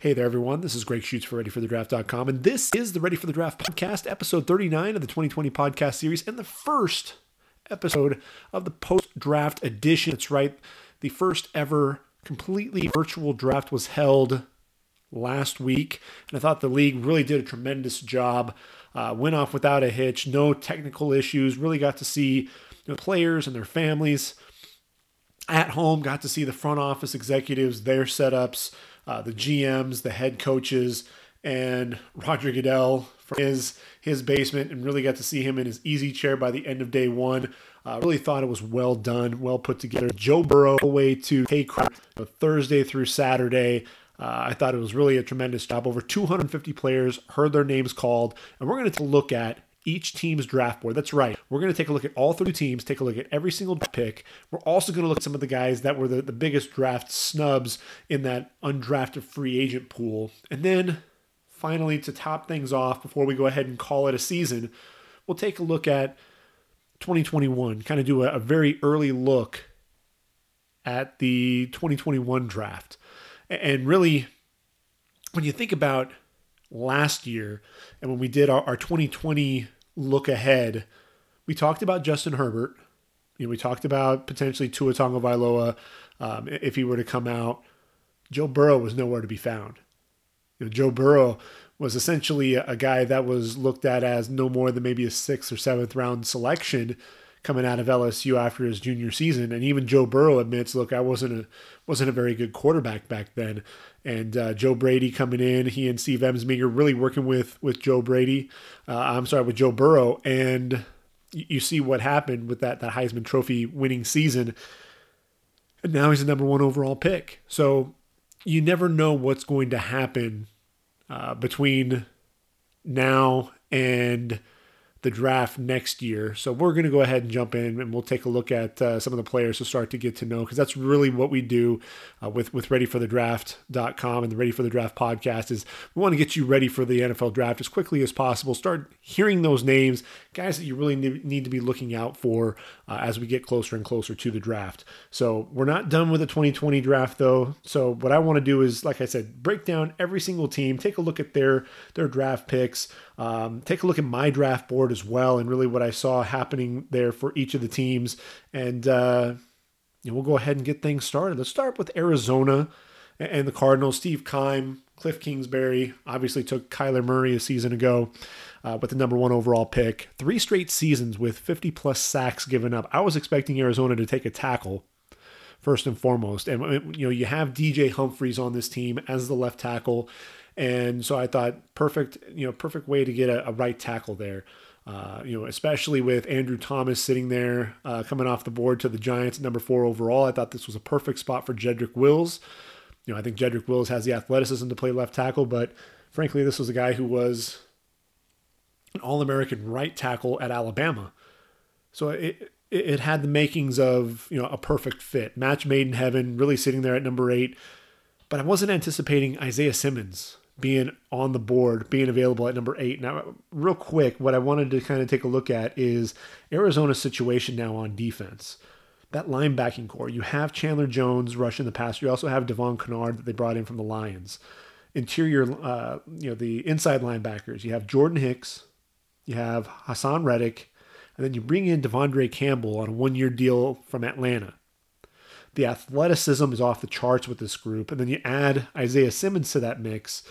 Hey there, everyone. This is Greg Schutz for ReadyForTheDraft.com, and this is the Ready for the Draft podcast, episode 39 of the 2020 podcast series, and the first episode of the post draft edition. That's right, the first ever completely virtual draft was held last week, and I thought the league really did a tremendous job. Uh, went off without a hitch, no technical issues. Really got to see know, players and their families at home. Got to see the front office executives, their setups uh, the GMs, the head coaches, and Roger Goodell from his his basement, and really got to see him in his easy chair by the end of day one. Uh, really thought it was well done, well put together. Joe Burrow away to take you know, Thursday through Saturday. Uh, I thought it was really a tremendous job. Over 250 players heard their names called, and we're going to look at each team's draft board. That's right. We're going to take a look at all three teams, take a look at every single pick. We're also going to look at some of the guys that were the, the biggest draft snubs in that undrafted free agent pool. And then finally, to top things off, before we go ahead and call it a season, we'll take a look at 2021, kind of do a, a very early look at the 2021 draft. And really, when you think about last year and when we did our, our 2020 look ahead, we talked about Justin Herbert. You know, we talked about potentially Tua Tagovailoa um, if he were to come out. Joe Burrow was nowhere to be found. You know, Joe Burrow was essentially a, a guy that was looked at as no more than maybe a sixth or seventh round selection coming out of LSU after his junior season. And even Joe Burrow admits, look, I wasn't a wasn't a very good quarterback back then. And uh, Joe Brady coming in, he and Steve Ensminger really working with with Joe Brady. Uh, I'm sorry, with Joe Burrow, and you, you see what happened with that that Heisman Trophy winning season. And now he's the number one overall pick. So you never know what's going to happen uh, between now and the draft next year. So we're going to go ahead and jump in and we'll take a look at uh, some of the players to start to get to know because that's really what we do uh, with with readyforthedraft.com and the Ready for the Draft podcast is we want to get you ready for the NFL draft as quickly as possible. Start hearing those names, guys that you really need to be looking out for uh, as we get closer and closer to the draft. So we're not done with the 2020 draft though. So what I want to do is like I said, break down every single team, take a look at their their draft picks, um, take a look at my draft board as well, and really what I saw happening there for each of the teams. And uh, we'll go ahead and get things started. Let's start with Arizona and the Cardinals. Steve Keim, Cliff Kingsbury obviously took Kyler Murray a season ago uh, with the number one overall pick. Three straight seasons with 50 plus sacks given up. I was expecting Arizona to take a tackle first and foremost. And you know, you have DJ Humphries on this team as the left tackle. And so I thought perfect, you know, perfect way to get a, a right tackle there. Uh, you know, especially with Andrew Thomas sitting there uh, coming off the board to the Giants at number four overall. I thought this was a perfect spot for Jedrick Wills. You know, I think Jedrick Wills has the athleticism to play left tackle, but frankly, this was a guy who was an All American right tackle at Alabama. So it, it had the makings of you know a perfect fit, match made in heaven. Really sitting there at number eight, but I wasn't anticipating Isaiah Simmons being on the board, being available at number eight. Now, real quick, what I wanted to kind of take a look at is Arizona's situation now on defense. That linebacking core, you have Chandler Jones rushing the pass. You also have Devon Kennard that they brought in from the Lions. Interior, uh, you know, the inside linebackers, you have Jordan Hicks, you have Haason Reddick, and then you bring in De'Vondre Campbell on a one year deal from Atlanta. The athleticism is off the charts with this group. And then you add Isaiah Simmons to that mix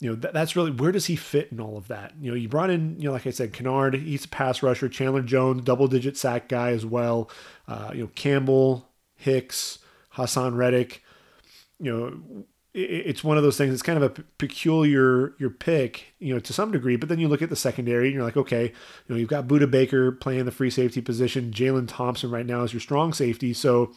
you know, that, that's really where does he fit in all of that? You know, you brought in, you know, like I said, Kennard, he's a pass rusher. Chandler Jones, double digit sack guy as well. Uh, you know, Campbell, Hicks, Haason Reddick. You know, it, it's one of those things. It's kind of a peculiar your pick, you know, to some degree. But then you look at the secondary, and you're like, okay, you know, you've got Budda Baker playing the free safety position. Jalen Thompson right now is your strong safety. So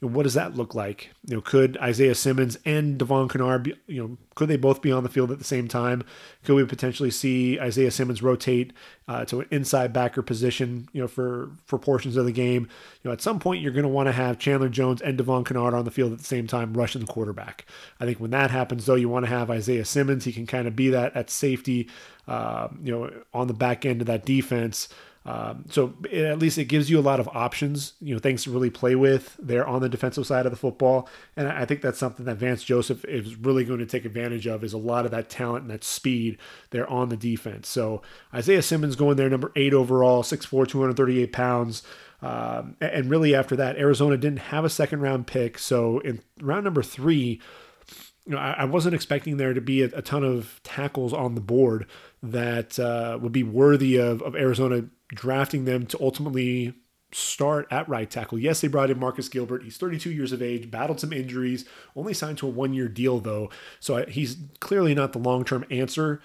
what does that look like? You know, could Isaiah Simmons and Devon Kennard, be, you know, could they both be on the field at the same time? Could we potentially see Isaiah Simmons rotate uh, to an inside backer position, you know, for for portions of the game? You know, at some point you're going to want to have Chandler Jones and Devon Kennard on the field at the same time, rushing the quarterback. I think when that happens, though, you want to have Isaiah Simmons. He can kind of be that at safety, uh, you know, on the back end of that defense. Um, so at least it gives you a lot of options, you know, things to really play with there on the defensive side of the football. And I think that's something that Vance Joseph is really going to take advantage of is a lot of that talent and that speed there on the defense. So Isaiah Simmons going there, number eight overall, 6'4", 238 pounds. Um, and really after that, Arizona didn't have a second round pick. So in round number three, you know, I, I wasn't expecting there to be a, a, ton of tackles on the board that uh, would be worthy of, of Arizona drafting them to ultimately start at right tackle. Yes, they brought in Marcus Gilbert. He's 32 years of age, battled some injuries, only signed to a one year deal, though. So he's clearly not the long term answer.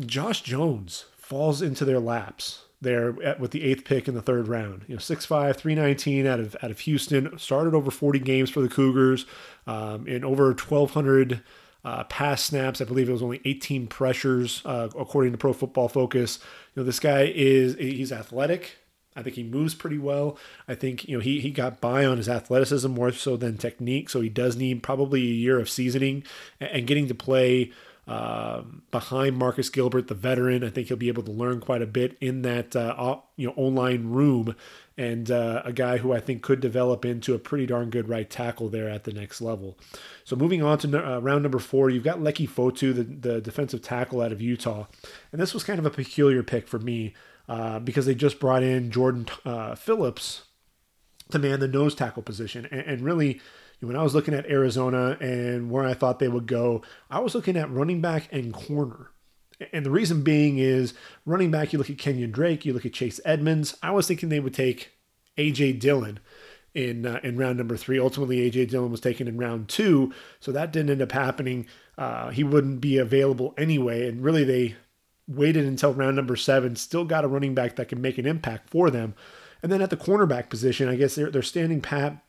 Josh Jones falls into their laps there at, with the eighth pick in the third round. You know, 6'5", 319 out of out of Houston. Started over 40 games for the Cougars um, in over 1,200 uh, pass snaps. I believe it was only 18 pressures, uh, according to Pro Football Focus. You know, this guy is he's athletic. I think he moves pretty well. I think you know he he got by on his athleticism more so than technique. So he does need probably a year of seasoning and, and getting to play um, behind Marcus Gilbert, the veteran. I think he'll be able to learn quite a bit in that uh, you know O-line room, and uh, a guy who I think could develop into a pretty darn good right tackle there at the next level. So moving on to uh, round number four, you've got Leki Fotu, the, the defensive tackle out of Utah, and this was kind of a peculiar pick for me uh, because they just brought in Jordan uh, Phillips to man the nose tackle position, and, and really when I was looking at Arizona and where I thought they would go, I was looking at running back and corner. And the reason being is running back, you look at Kenyan Drake, you look at Chase Edmonds. I was thinking they would take A.J. Dillon in uh, in round number three. Ultimately, A.J. Dillon was taken in round two, so that didn't end up happening. Uh, he wouldn't be available anyway, and really they waited until round number seven. Still got a running back that can make an impact for them. And then at the cornerback position, I guess they're they're standing pat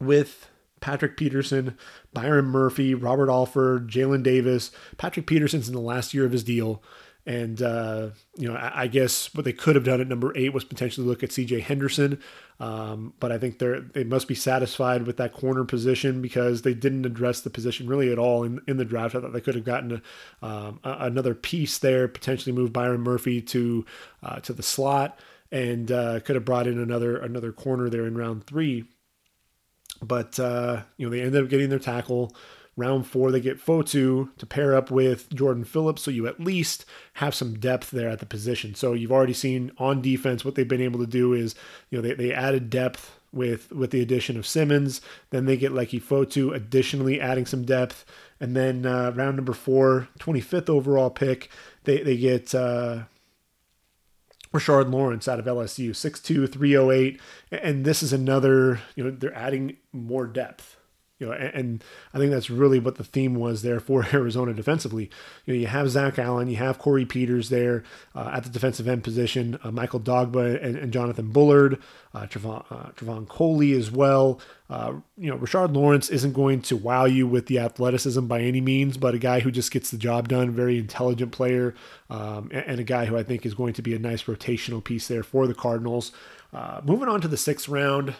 with Patrick Peterson, Byron Murphy, Robert Alford, Jalen Davis. Patrick Peterson's in the last year of his deal. And, uh, you know, I, I, guess what they could have done at number eight was potentially look at CJ Henderson. Um, but I think they're, they must be satisfied with that corner position because they didn't address the position really at all in, in the draft. I thought they could have gotten a, um, a, another piece there, potentially move Byron Murphy to, uh, to the slot and uh, could have brought in another, another corner there in round three. But uh, you know they ended up getting their tackle. Round four, they get Fotu to pair up with Jordan Phillips, so you at least have some depth there at the position. So you've already seen on defense what they've been able to do is, you know, they, they added depth with with the addition of Simmons. Then they get Leki Fotu, additionally adding some depth. And then uh, round number four, 25th overall pick, they they get uh, Rashard Lawrence out of LSU, 6'2, 308. And this is another, you know, they're adding more depth. You know, and, and, I think that's really what the theme was there for Arizona defensively. You know, you have Zach Allen, you have Corey Peters there uh, at the defensive end position, uh, Michael Dogbe and, and, Jonathan Bullard, uh, Trevon, uh, Coley as well. Uh, you know, Rashard Lawrence isn't going to wow you with the athleticism by any means, but a guy who just gets the job done, very intelligent player, um, and, and, a guy who I think is going to be a nice rotational piece there for the Cardinals. Uh, moving on to the sixth round,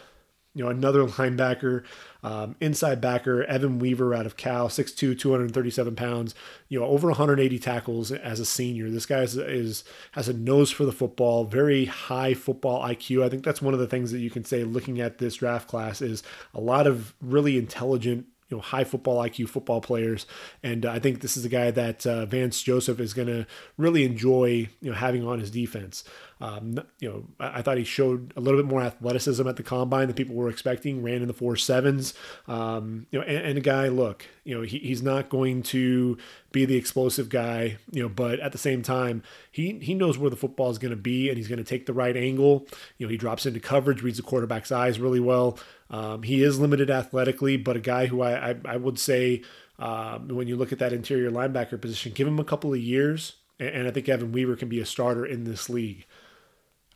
you know, another linebacker, um, inside backer, Evan Weaver out of Cal, 6'2", 237 pounds, you know, over 180 tackles as a senior. This guy is, is has a nose for the football, very high football IQ. I think that's one of the things that you can say looking at this draft class is a lot of really intelligent you know high football IQ football players, and uh, I think this is a guy that uh, Vance Joseph is going to really enjoy you know having on his defense. Um, you know, I, I, thought he showed a little bit more athleticism at the combine than people were expecting. Ran in the four sevens. Um, you know, and, and, a guy, look, you know, he, he's not going to be the explosive guy, you know, but at the same time, he he knows where the football is going to be, and he's going to take the right angle. You know, he drops into coverage, reads the quarterback's eyes really well. Um, he is limited athletically, but a guy who I I, I would say. Um, when you look at that interior linebacker position, give him a couple of years, and I think Evan Weaver can be a starter in this league.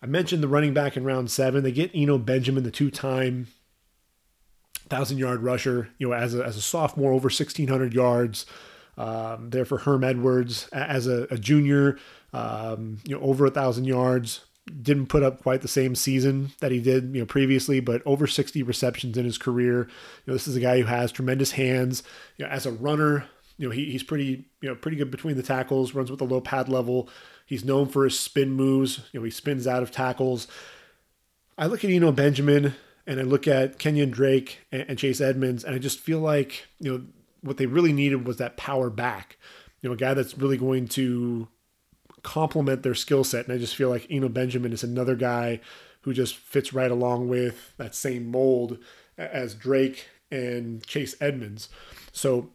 I mentioned the running back in round seven. They get Eno Benjamin, the two-time thousand yard rusher, you know, as a, as a sophomore, over 1,600 yards. Um, there for Herm Edwards as a, a junior, um, you know, over a thousand yards. Didn't put up quite the same season that he did, you know, previously, but over 60 receptions in his career. You know, this is a guy who has tremendous hands. You know, as a runner, You know, he, he's pretty you know pretty good between the tackles, runs with a low pad level. He's known for his spin moves. You know, he spins out of tackles. I look at Eno Benjamin and I look at Kenyan Drake and, and Chase Edmonds, and I just feel like you know what they really needed was that power back. You know, a guy that's really going to complement their skill set. And I just feel like Eno Benjamin is another guy who just fits right along with that same mold as Drake and Chase Edmonds. So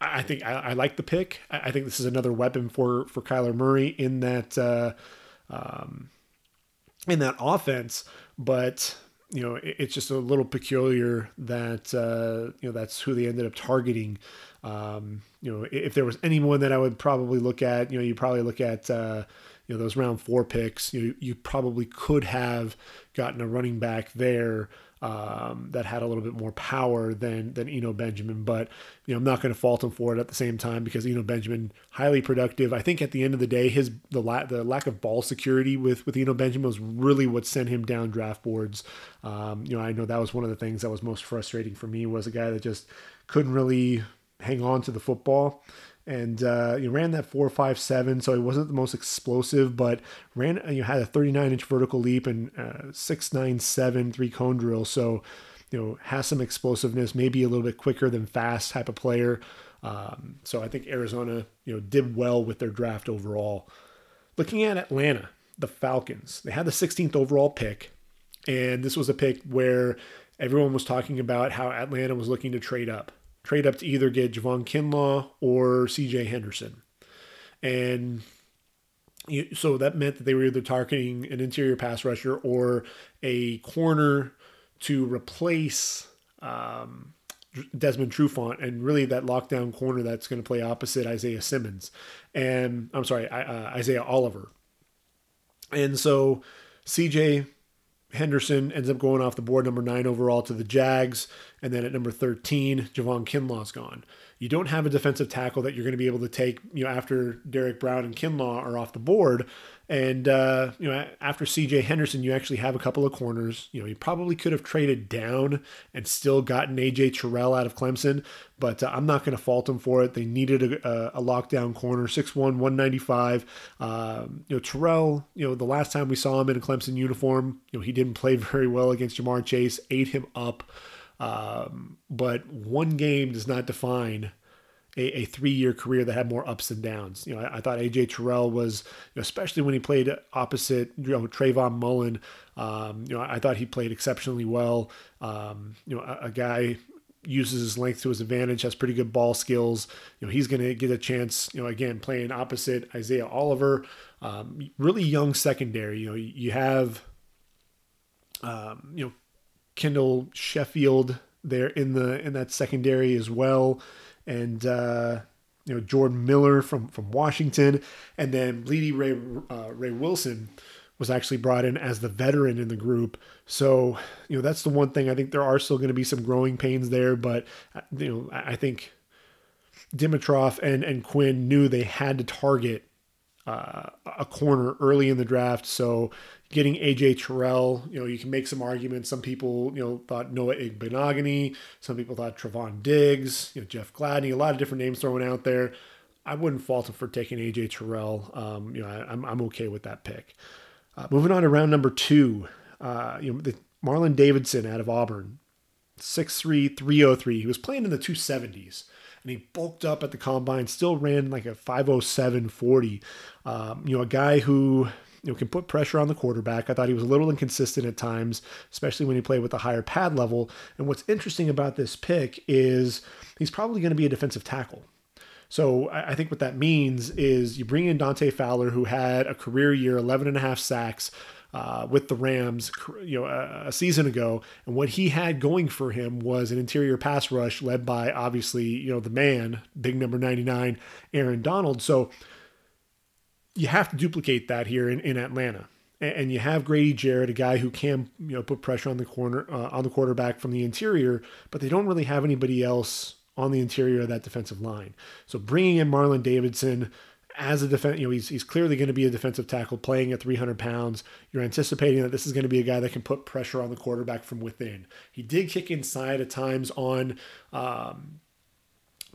I think I, I like the pick. I think this is another weapon for for Kyler Murray in that uh, um, in that offense. But you know, it, it's just a little peculiar that uh, you know that's who they ended up targeting. Um, you know, if there was anyone that I would probably look at, you know, you probably look at uh, you know those round four picks. You you probably could have gotten a running back there um, that had a little bit more power than than Eno Benjamin. But you know, I'm not going to fault him for it at the same time because Eno Benjamin highly productive. I think at the end of the day, his the la- the lack of ball security with with Eno Benjamin was really what sent him down draft boards. Um, you know, I know that was one of the things that was most frustrating for me was a guy that just couldn't really hang on to the football and uh, you ran that four five seven, so it wasn't the most explosive, but ran you had a 39 inch vertical leap and uh, six nine seven three cone drill, so you know has some explosiveness, maybe a little bit quicker than fast type of player. Um, so I think Arizona you know did well with their draft overall. Looking at Atlanta, the Falcons, they had the 16th overall pick, and this was a pick where everyone was talking about how Atlanta was looking to trade up trade up to either get Javon Kinlaw or CJ Henderson. And so that meant that they were either targeting an interior pass rusher or a corner to replace um, Desmond Trufant and really that lockdown corner that's going to play opposite Isaiah Simmons and I'm sorry uh, Isaiah Oliver. And so CJ Henderson ends up going off the board, number nine overall to the Jags. And then at number 13, Javon Kinlaw's gone. You don't have a defensive tackle that you're going to be able to take, you know, after Derrick Brown and Kinlaw are off the board. And, uh, you know, after CJ Henderson, you actually have a couple of corners. You know, you probably could have traded down and still gotten AJ Terrell out of Clemson, but uh, I'm not going to fault them for it. They needed a, a lockdown corner, 6'1, 195. Um, you know, Terrell, you know, the last time we saw him in a Clemson uniform, you know, he didn't play very well against Ja'Marr Chase, ate him up. Um, but one game does not define a, a three-year career that had more ups and downs. You know, I, I thought AJ Terrell was, you know, especially when he played opposite, you know, Trayvon Mullen. Um, you know, I thought he played exceptionally well. Um, you know, a, a guy uses his length to his advantage, has pretty good ball skills. You know, he's going to get a chance, you know, again, playing opposite Isaiah Oliver. Um, really young secondary. You know, you have, um, you know, Kendall Sheffield there in the in that secondary as well and uh, you know Jordan Miller from from Washington, and then Blidi Ray uh, Ray Wilson was actually brought in as the veteran in the group. So you know that's the one thing I think there are still going to be some growing pains there, but uh, you know I think Dimitroff and and Quinn knew they had to target uh, a corner early in the draft. So getting AJ Terrell, you know, you can make some arguments. Some people, you know, thought Noah Igbinoghene. Some people thought Trevon Diggs, you know, Jeff Gladney, a lot of different names thrown out there. I wouldn't fault him for taking AJ Terrell. Um, you know, I, am I'm, I'm okay with that pick. Uh, moving on to round number two, uh, you know, the Marlon Davidson out of Auburn, 6'3", 303. He was playing in the 270s and he bulked up at the combine, still ran like a 507 40. Um, you know, a guy who you know, can put pressure on the quarterback. I thought he was a little inconsistent at times, especially when he played with a higher pad level. And what's interesting about this pick is he's probably going to be a defensive tackle. So I think what that means is you bring in Dante Fowler, who had a career year, 11 and a half sacks, uh, with the Rams, you know, a, a, season ago, and what he had going for him was an interior pass rush led by obviously, you know, the man, big number 99, Aaron Donald. So you have to duplicate that here in, in Atlanta. And, you have Grady Jarrett, a guy who can, you know, put pressure on the corner uh, on the quarterback from the interior, but they don't really have anybody else on the interior of that defensive line. So bringing in Marlon Davidson, as a defense, you know, he's, he's clearly going to be a defensive tackle playing at 300 pounds. You're anticipating that this is going to be a guy that can put pressure on the quarterback from within. He did kick inside at times on um,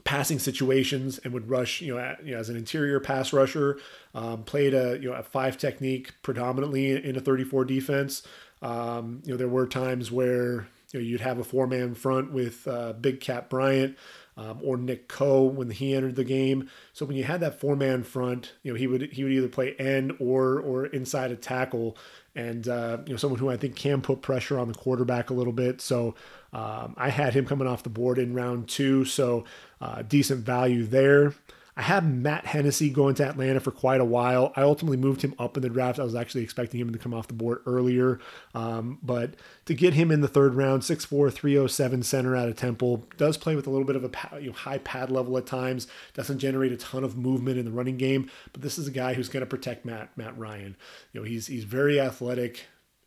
passing situations and would rush, you know, at, you know as an interior pass rusher. Um, played a you know a five technique predominantly in a 34 defense. Um, you know, there were times where you know you'd have a four man front with uh, Big Cat Bryant. Um, or Nick Coe when he entered the game. So when you had that four man front, you know he would he would either play end or or inside a tackle, and uh, you know someone who I think can put pressure on the quarterback a little bit. So um, I had him coming off the board in round two, so uh, decent value there. I had Matt Hennessy going to Atlanta for quite a while. I ultimately moved him up in the draft. I was actually expecting him to come off the board earlier. Um, but to get him in the third round, 6'4, 307 center out of Temple, does play with a little bit of a you know, high pad level at times, doesn't generate a ton of movement in the running game. But this is a guy who's going to protect Matt, Matt Ryan. You know, he's, he's very athletic,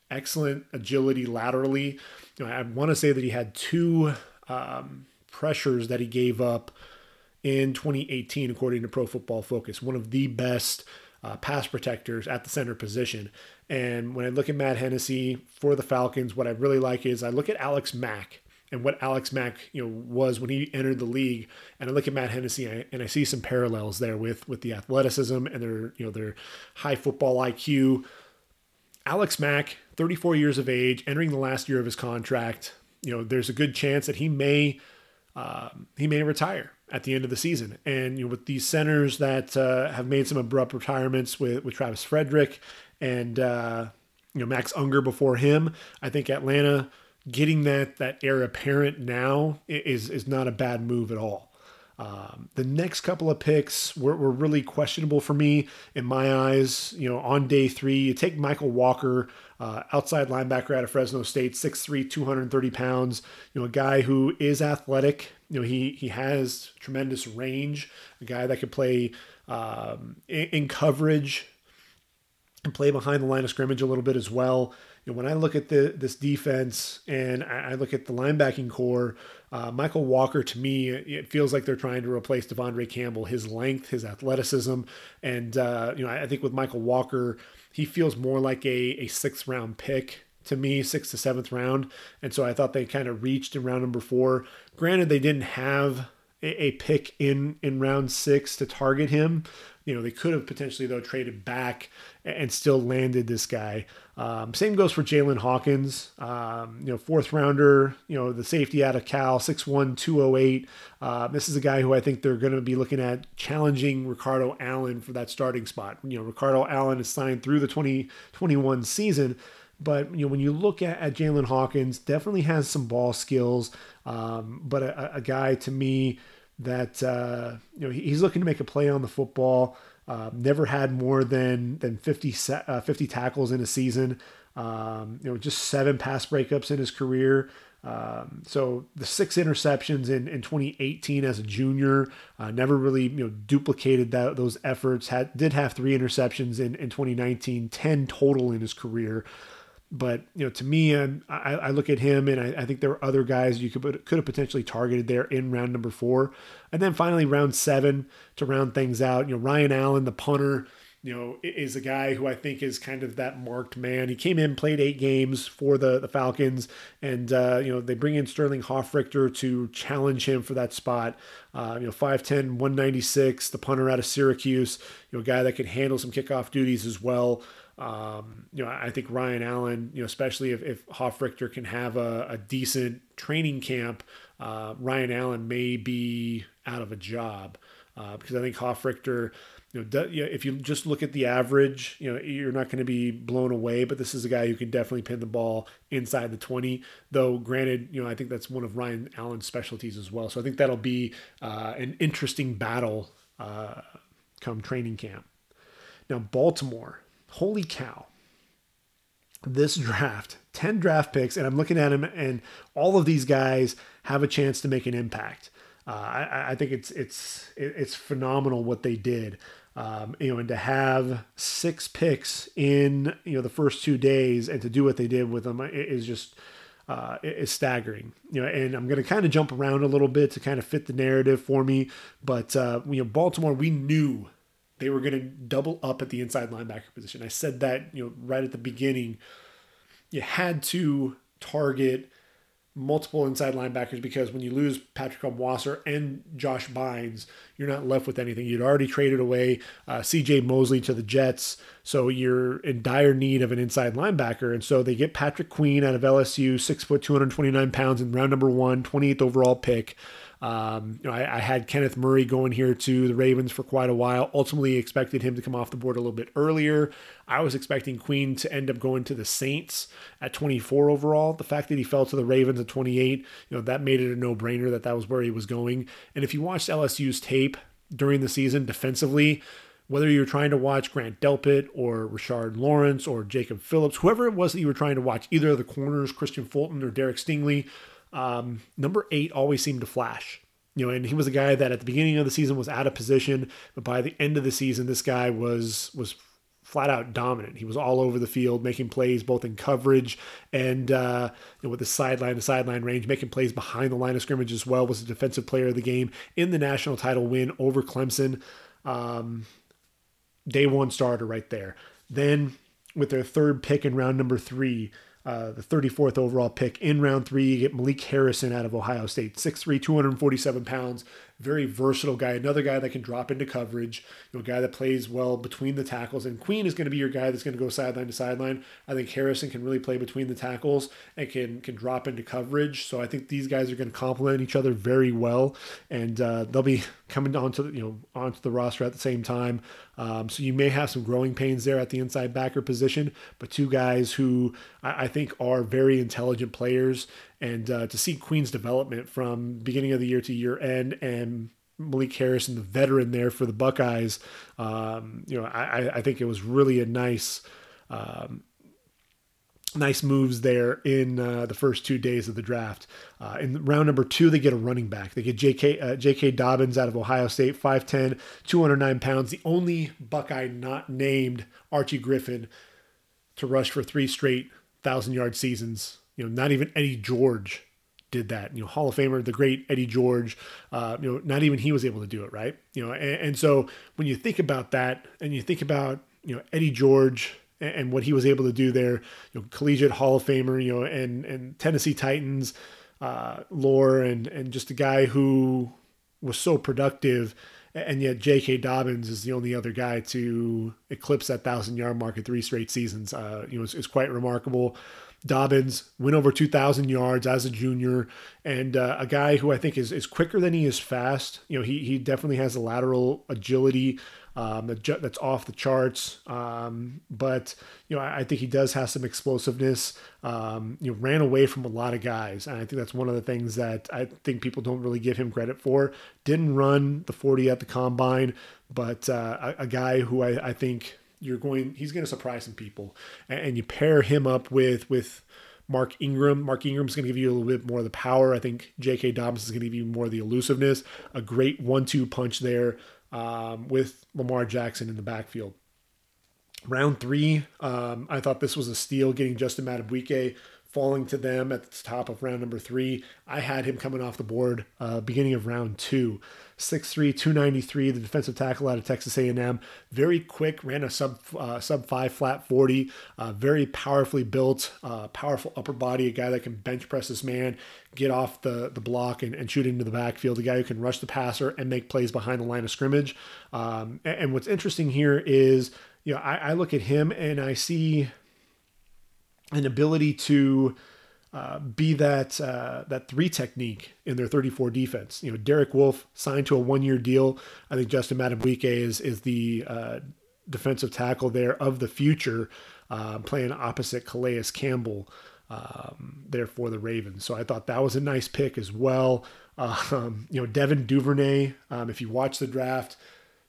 excellent agility laterally. You know, I want to say that he had two um, pressures that he gave up in 2018, according to Pro Football Focus, one of the best uh, pass protectors at the center position. And when I look at Matt Hennessy for the Falcons, what I really like is I look at Alex Mack and what Alex Mack you know was when he entered the league, and I look at Matt Hennessy and I see some parallels there with with the athleticism and their you know their high football IQ. Alex Mack, 34 years of age, entering the last year of his contract. You know, there's a good chance that he may um, he may retire at the end of the season. And you know, with these centers that uh, have made some abrupt retirements with with Travis Frederick and uh, you know Max Unger before him, I think Atlanta getting that that heir apparent now is is not a bad move at all. Um, the next couple of picks were, were really questionable for me in my eyes. You know, on day three, you take Mykal Walker, uh, outside linebacker out of Fresno State, 6'3, 230 pounds. You know, a guy who is athletic. You know, he he has tremendous range. A guy that could play um, in, in coverage and play behind the line of scrimmage a little bit as well. You know, when I look at the this defense and I look at the linebacking core, uh, Mykal Walker to me it feels like they're trying to replace De'Vondre Campbell. His length, his athleticism, and uh, you know I think with Mykal Walker, he feels more like a a sixth round pick to me, sixth to seventh round, and so I thought they kind of reached in round number four. Granted, they didn't have a, a pick in in round six to target him, you know, they could have potentially though traded back and still landed this guy. Um, same goes for Jaylinn Hawkins, um, you know, fourth rounder, you know, the safety out of Cal, 6'1, 208. Uh, this is a guy who I think they're going to be looking at challenging Ricardo Allen for that starting spot. You know, Ricardo Allen is signed through the 2021 season. But you know, when you look at, at Jaylinn Hawkins, definitely has some ball skills. Um, but a, a, guy to me that uh, you know he's looking to make a play on the football. Uh, never had more than than 50, uh, 50 tackles in a season. Um, you know, just seven pass breakups in his career. Um, so the six interceptions in, in 2018 as a junior, uh, never really you know duplicated that those efforts. Had did have three interceptions in, in 2019, 10 total in his career. But you know, to me, I, I look at him, and I, I, think there were other guys you could could have potentially targeted there in round number four, and then finally round seven to round things out. You know, Ryan Allen, the punter, you know, is a guy who I think is kind of that marked man. He came in, played eight games for the the Falcons, and uh, you know they bring in Sterling Hofrichter to challenge him for that spot. Uh, you know, 5'10", 196, the punter out of Syracuse. You know, a guy that can handle some kickoff duties as well. Um, you know, I think Ryan Allen, you know, especially if, if Hofrichter can have a, a decent training camp, uh, Ryan Allen may be out of a job uh, because I think Hofrichter, you know, if you just look at the average, you know, you're not going to be blown away. But this is a guy who can definitely pin the ball inside the 20. Though, granted, you know, I think that's one of Ryan Allen's specialties as well. So I think that'll be uh, an interesting battle uh, come training camp. Now, Baltimore holy cow, this draft, 10 draft picks, and I'm looking at them, and all of these guys have a chance to make an impact. Uh, I, I, think it's it's it's phenomenal what they did. Um, you know, and to have six picks in you know the first two days, and to do what they did with them is just uh, is staggering. You know, and I'm going to kind of jump around a little bit to kind of fit the narrative for me. But uh, you know, Baltimore, we knew they were going to double up at the inside linebacker position. I said that, you know, right at the beginning. You had to target multiple inside linebackers because when you lose Patrick Onwuasor and Josh Bynes, you're not left with anything. You'd already traded away uh, C.J. Mosley to the Jets, so you're in dire need of an inside linebacker. And so they get Patrick Queen out of LSU, six foot, 229 pounds, in round number one, 28th overall pick. Um, you know, I, I, had Kenneth Murray going here to the Ravens for quite a while. Ultimately, expected him to come off the board a little bit earlier. I was expecting Queen to end up going to the Saints at 24 overall. The fact that he fell to the Ravens at 28, you know, that made it a no-brainer that that was where he was going. And if you watched LSU's tape during the season defensively, whether you're trying to watch Grant Delpit or Rashard Lawrence or Jacob Phillips, whoever it was that you were trying to watch, either of the corners, Kristian Fulton or Derek Stingley, um, number eight always seemed to flash. You know, and he was a guy that at the beginning of the season was out of position, but by the end of the season, this guy was was flat out dominant. He was all over the field, making plays both in coverage and uh, you know, with the sideline to sideline range, making plays behind the line of scrimmage as well. Was a defensive player of the game in the national title win over Clemson. Um, day one starter right there. Then with their third pick in round number three, uh, the 34th overall pick in round three. You get Malik Harrison out of Ohio State, 6'3, 247 pounds, very versatile guy, another guy that can drop into coverage, you know, a guy that plays well between the tackles. And Queen is going to be your guy that's going to go sideline to sideline. I think Harrison can really play between the tackles and can can drop into coverage. So I think these guys are going to complement each other very well, and uh, they'll be coming onto the, you know onto the roster at the same time. Um, so you may have some growing pains there at the inside backer position, but two guys who I, I think are very intelligent players and uh, to see Queen's development from beginning of the year to year end and Malik Harrison, the veteran there for the Buckeyes, um, you know, I, I think it was really a nice, um, nice moves there in uh, the first two days of the draft. Uh, in round number two, they get a running back. They get J.K. Uh, J.K. Dobbins out of Ohio State, 5'10", 209 pounds. The only Buckeye not named Archie Griffin to rush for three straight thousand yard seasons you know, not even Eddie George did that. You know, Hall of Famer, the great Eddie George. Uh, you know, not even he was able to do it, right? You know, and, and, so when you think about that, and you think about you know Eddie George and, and, what he was able to do there, you know, collegiate Hall of Famer, you know, and and Tennessee Titans uh, lore, and and just a guy who was so productive. And yet, J.K. Dobbins is the only other guy to eclipse that thousand yard mark in three straight seasons. Uh, you know, it's, it's quite remarkable. Dobbins went over 2,000 yards as a junior, and uh, a guy who I think is, is quicker than he is fast. You know, he, he definitely has a lateral agility um, that's off the charts. Um, but you know, I, I, think he does have some explosiveness. Um, you know, ran away from a lot of guys, and I think that's one of the things that I think people don't really give him credit for. Didn't run the 40 at the combine, but uh, a, a, guy who I, I think you're going he's going to surprise some people and, you pair him up with with Mark Ingram. Mark Ingram's going to give you a little bit more of the power. I think J.K. Dobbins is going to give you more of the elusiveness. A great one-two punch there um, with Lamar Jackson in the backfield. Round three, um, I thought this was a steal, getting Justin Madubuike falling to them at the top of round number three. I had him coming off the board uh, beginning of round two. 6'3", 293, the defensive tackle out of Texas A&M. Very quick, ran a sub uh, sub five flat 40. Uh, very powerfully built, uh, powerful upper body. A guy that can bench press this man, get off the the block and, and shoot into the backfield. A guy who can rush the passer and make plays behind the line of scrimmage. Um, and, and, what's interesting here is, you know, I, I look at him and I see an ability to uh, be that uh, that three technique in their 34 defense. You know, Derek Wolfe signed to a one year deal. I think Justin Madubuike is is the uh, defensive tackle there of the future, uh, playing opposite Calais Campbell um, there for the Ravens. So I thought that was a nice pick as well. Um, you know, Devin Duvernay. Um, if you watch the draft.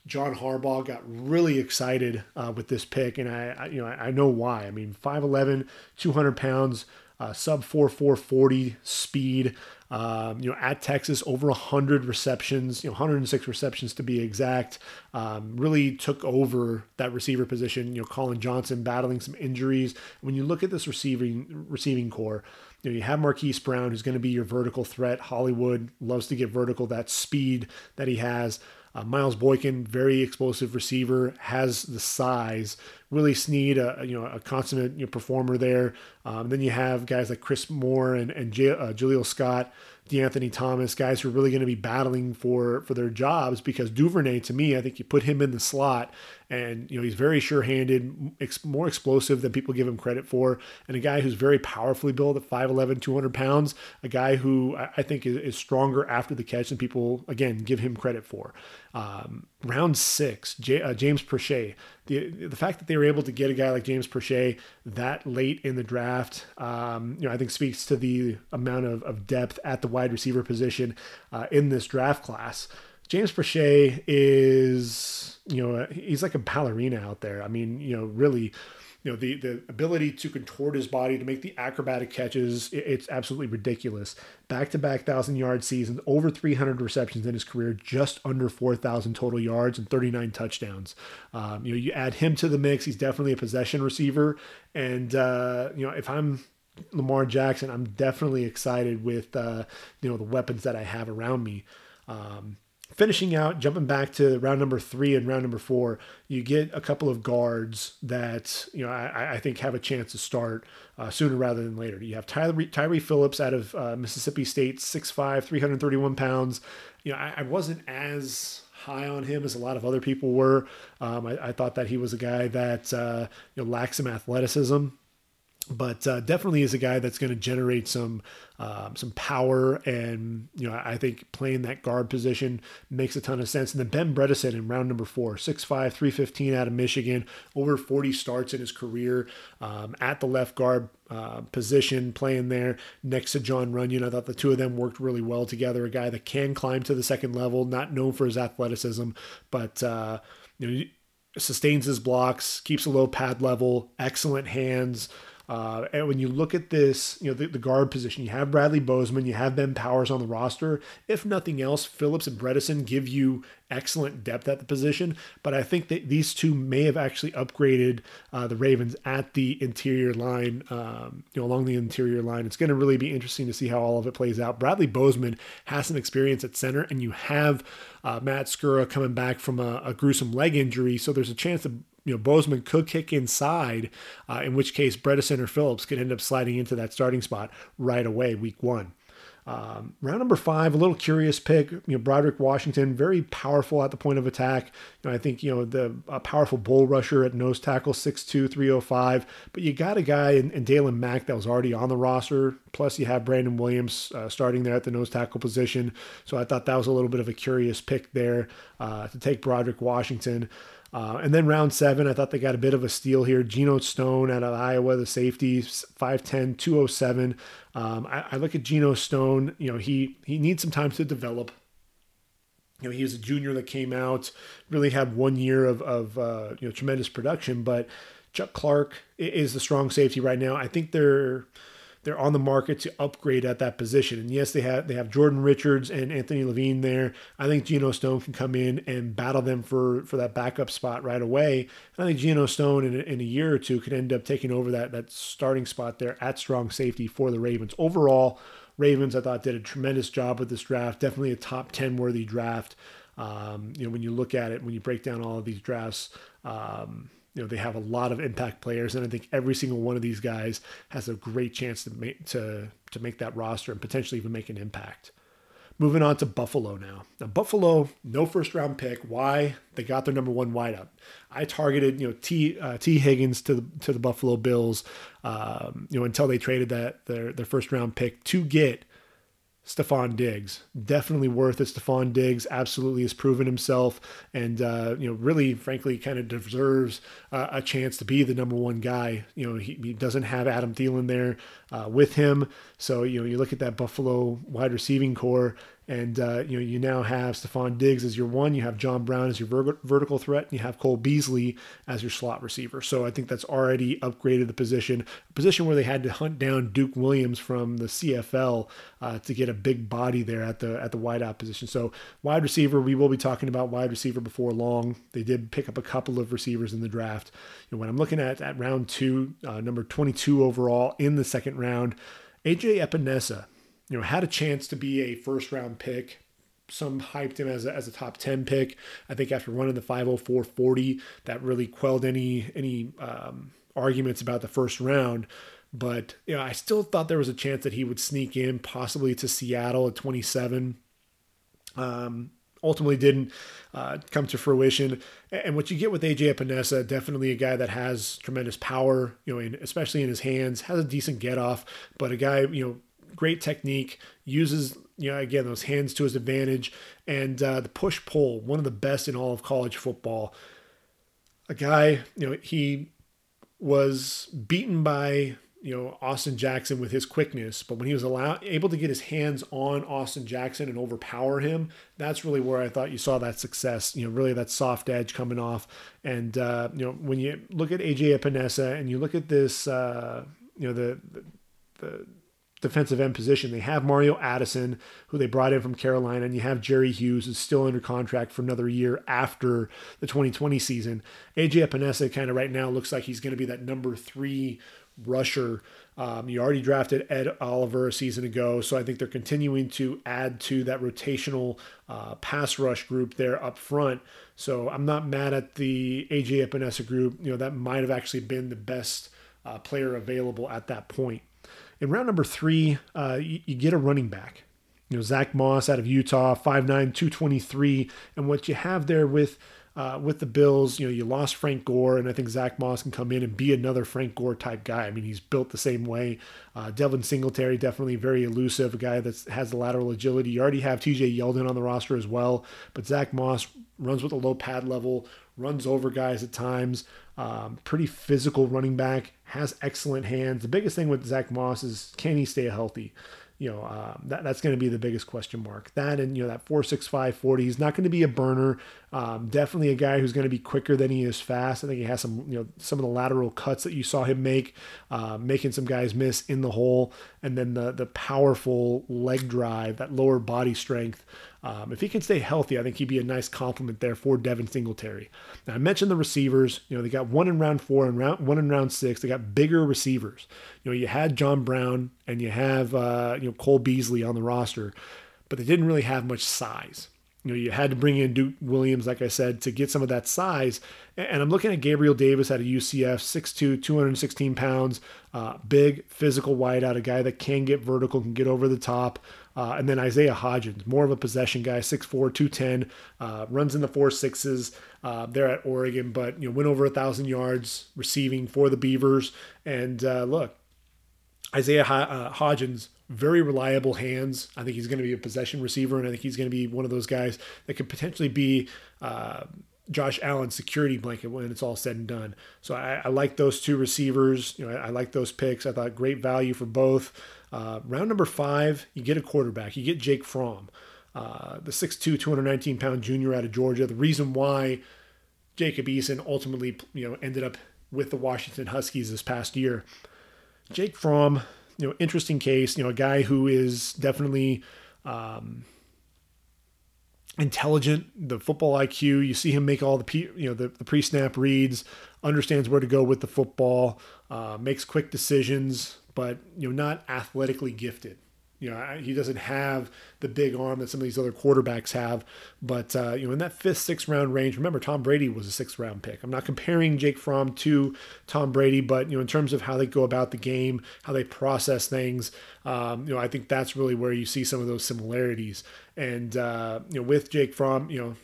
John Harbaugh got really excited uh, with this pick, and I, I you know, I, I, know why. I mean, 5'11", 200 pounds, uh, sub 4 440 speed. Um, you know, at Texas, over 100 receptions, you know, 106 receptions to be exact. Um, really took over that receiver position. You know, Collin Johnson battling some injuries. When you look at this receiving receiving core, you know, you have Marquise Brown, who's going to be your vertical threat. Hollywood loves to get vertical. That speed that he has. Uh, Miles Boykin, very explosive receiver, has the size. Willie Snead, a you know a consummate you know, performer there. Um, then you have guys like Chris Moore and and J- uh, Jaleel Scott. De'Anthony Thomas, guys who are really going to be battling for for their jobs because Duvernay, to me, I think you put him in the slot and you know he's very sure-handed, ex- more explosive than people give him credit for, and a guy who's very powerfully built at 5'11", 200 pounds. A guy who I think is, is stronger after the catch than people again give him credit for. Um, round six, J- uh, James Proche. The the fact that they were able to get a guy like James Proche that late in the draft, um, you know, I think speaks to the amount of, of depth at the wide receiver position uh, in this draft class. James Proche is, you know, he's like a ballerina out there. I mean, you know, really, you know, the the ability to contort his body to make the acrobatic catches, it's absolutely ridiculous. Back to back thousand yard seasons, over 300 receptions in his career, just under 4,000 total yards and 39 touchdowns. Um, you know, you add him to the mix, he's definitely a possession receiver. And uh, you know, if I'm Lamar Jackson, I'm definitely excited with uh, you know the weapons that I have around me. Um, finishing out, jumping back to round number three and round number four, you get a couple of guards that you know I, I think have a chance to start uh, sooner rather than later. You have Tyree, Tyre Phillips out of uh, Mississippi State, 6'5", 331 pounds. You know, I, I, wasn't as high on him as a lot of other people were. Um, I, I, thought that he was a guy that uh, you know lacks some athleticism but uh, definitely is a guy that's going to generate some um, some power, and you know I think playing that guard position makes a ton of sense. And then Ben Bredeson in round number four, 6'5", 315 out of Michigan, over 40 starts in his career um, at the left guard uh, position, playing there next to Jon Runyan. I thought the two of them worked really well together. A guy that can climb to the second level, not known for his athleticism, but uh, you know sustains his blocks, keeps a low pad level, excellent hands. Uh, and when you look at this, you know, the, the, guard position, you have Bradley Bozeman, you have Ben Powers on the roster. If nothing else, Phillips and Bredeson give you excellent depth at the position. But I think that these two may have actually upgraded uh, the Ravens at the interior line, um, you know, along the interior line. It's going to really be interesting to see how all of it plays out. Bradley Bozeman has some experience at center, and you have uh, Matt Skura coming back from a, a gruesome leg injury. So there's a chance that you know, Bozeman could kick inside, uh, in which case Bredeson or Phillips could end up sliding into that starting spot right away, week one. Um, round number five, a little curious pick. You know, Broderick Washington, very powerful at the point of attack. You know, I think you know the a powerful bull rusher at nose tackle, 6'2", 305. But you got a guy in, in Daylon Mack that was already on the roster. Plus, you have Brandon Williams uh, starting there at the nose tackle position. So I thought that was a little bit of a curious pick there uh, to take Broderick Washington. Uh, and then round seven, I thought they got a bit of a steal here. Geno Stone out of Iowa, the safety, 5'10, 207. Um, I, I, look at Geno Stone, you know, he, he needs some time to develop. You know, he was a junior that came out, really had one year of, of uh, you know, tremendous production, but Chuck Clark is the strong safety right now. I think they're they're on the market to upgrade at that position. And yes, they have they have Jordan Richards and Anthony Levine there. I think Geno Stone can come in and battle them for for that backup spot right away. And I think Geno Stone in a, in a year or two could end up taking over that that starting spot there at strong safety for the Ravens. Overall, Ravens I thought did a tremendous job with this draft. Definitely a top ten worthy draft. Um, you know, when you look at it, when you break down all of these drafts. Um, you know they have a lot of impact players, and I think every single one of these guys has a great chance to make to to make that roster and potentially even make an impact. Moving on to Buffalo now. Now Buffalo, no first round pick. Why? They got their number one wideout. I targeted you know T uh, Tee Higgins to the to the Buffalo Bills, um, you know until they traded that their their first round pick to get Stefon Diggs. Definitely worth it. Stefon Diggs absolutely has proven himself and, uh, you know, really, frankly, kind of deserves uh, a chance to be the number one guy. You know, he, he doesn't have Adam Thielen there uh, with him. So, you know, you look at that Buffalo wide receiving core and uh, you know you now have Stefon Diggs as your one, you have John Brown as your ver- vertical threat, and you have Cole Beasley as your slot receiver. So I think that's already upgraded the position, a position where they had to hunt down Duke Williams from the CFL uh, to get a big body there at the at the wideout position. So wide receiver, we will be talking about wide receiver before long. They did pick up a couple of receivers in the draft. You know, when I'm looking at at round two, uh, number 22 overall in the second round, AJ Epenesa you know, had a chance to be a first round pick some hyped him as a, as a top 10 pick. I think after running the 50440, that really quelled any any um, arguments about the first round. But you know, I still thought there was a chance that he would sneak in, possibly to Seattle at 27. Um, ultimately didn't uh, come to fruition. And what you get with AJ Epenesa, definitely a guy that has tremendous power, you know, in, especially in his hands, has a decent get off, but a guy, you know, great technique, uses, you know, again, those hands to his advantage, and uh, the push pull, one of the best in all of college football. A guy, you know, he was beaten by you know Austin Jackson with his quickness, but when he was allowed able to get his hands on Austin Jackson and overpower him, that's really where I thought you saw that success. You know, really that soft edge coming off, and uh, you know when you look at AJ Epenesa and you look at this, uh, you know the, the, the defensive end position. They have Mario Addison, who they brought in from Carolina, and you have Jerry Hughes, who's still under contract for another year after the 2020 season. AJ Epenesa kind of right now looks like he's going to be that number three rusher. Um, you already drafted Ed Oliver a season ago, so I think they're continuing to add to that rotational uh, pass rush group there up front. So I'm not mad at the AJ Epenesa group. You know that might have actually been the best uh, player available at that point. In round number three, uh, you, you get a running back. You know Zach Moss out of Utah, 5'9", 223, and what you have there with uh, with the Bills, you know, you lost Frank Gore, and I think Zach Moss can come in and be another Frank Gore type guy. I mean, he's built the same way. Uh, Devin Singletary, definitely very elusive, a guy that has the lateral agility. You already have TJ Yeldon on the roster as well, but Zach Moss runs with a low pad level, runs over guys at times. Um, pretty physical running back, has excellent hands. The biggest thing with Zach Moss is can he stay healthy? You know, uh, that, that's going to be the biggest question mark. That and, you know, that 465 40, he's not going to be a burner. Um, definitely a guy who's going to be quicker than he is fast. I think he has some, you know, some of the lateral cuts that you saw him make, uh, making some guys miss in the hole. And then the, the powerful leg drive, that lower body strength. Um, if he can stay healthy, I think he'd be a nice complement there for Devin Singletary. Now I mentioned the receivers. You know they got one in round four and round one in round six. They got bigger receivers. You know you had John Brown and you have uh, you know Cole Beasley on the roster, but they didn't really have much size. You know, you had to bring in Duke Williams, like I said, to get some of that size. And I'm looking at Gabriel Davis out of UCF, 6'2, 216 pounds, uh, big physical wideout, a guy that can get vertical, can get over the top. Uh, and then Isaiah Hodgins, more of a possession guy, 6'4, 210, uh, runs in the four sixes uh, there at Oregon, but you know went over a thousand yards receiving for the Beavers. And uh, look, Isaiah uh, Hodgins, very reliable hands. I think he's going to be a possession receiver, and I think he's going to be one of those guys that could potentially be. Josh Allen's security blanket when it's all said and done. So I, I like those two receivers. You know, I, I, like those picks. I thought great value for both. Uh, round number five, you get a quarterback. You get Jake Fromm, uh, the 6'2", 219 pound junior out of Georgia. The reason why Jacob Eason ultimately, you know, ended up with the Washington Huskies this past year. Jake Fromm, you know, interesting case. You know, a guy who is definitely um, intelligent, the football IQ. You see him make all the you know the, the pre snap reads, understands where to go with the football, uh, makes quick decisions but you know not athletically gifted. You know, he doesn't have the big arm that some of these other quarterbacks have. But uh, you know, in that fifth, sixth round range, remember Tom Brady was a sixth round pick. I'm not comparing Jake Fromm to Tom Brady, but you know, in terms of how they go about the game, how they process things, um, you know, I think that's really where you see some of those similarities. And uh, you know, with Jake Fromm, you know,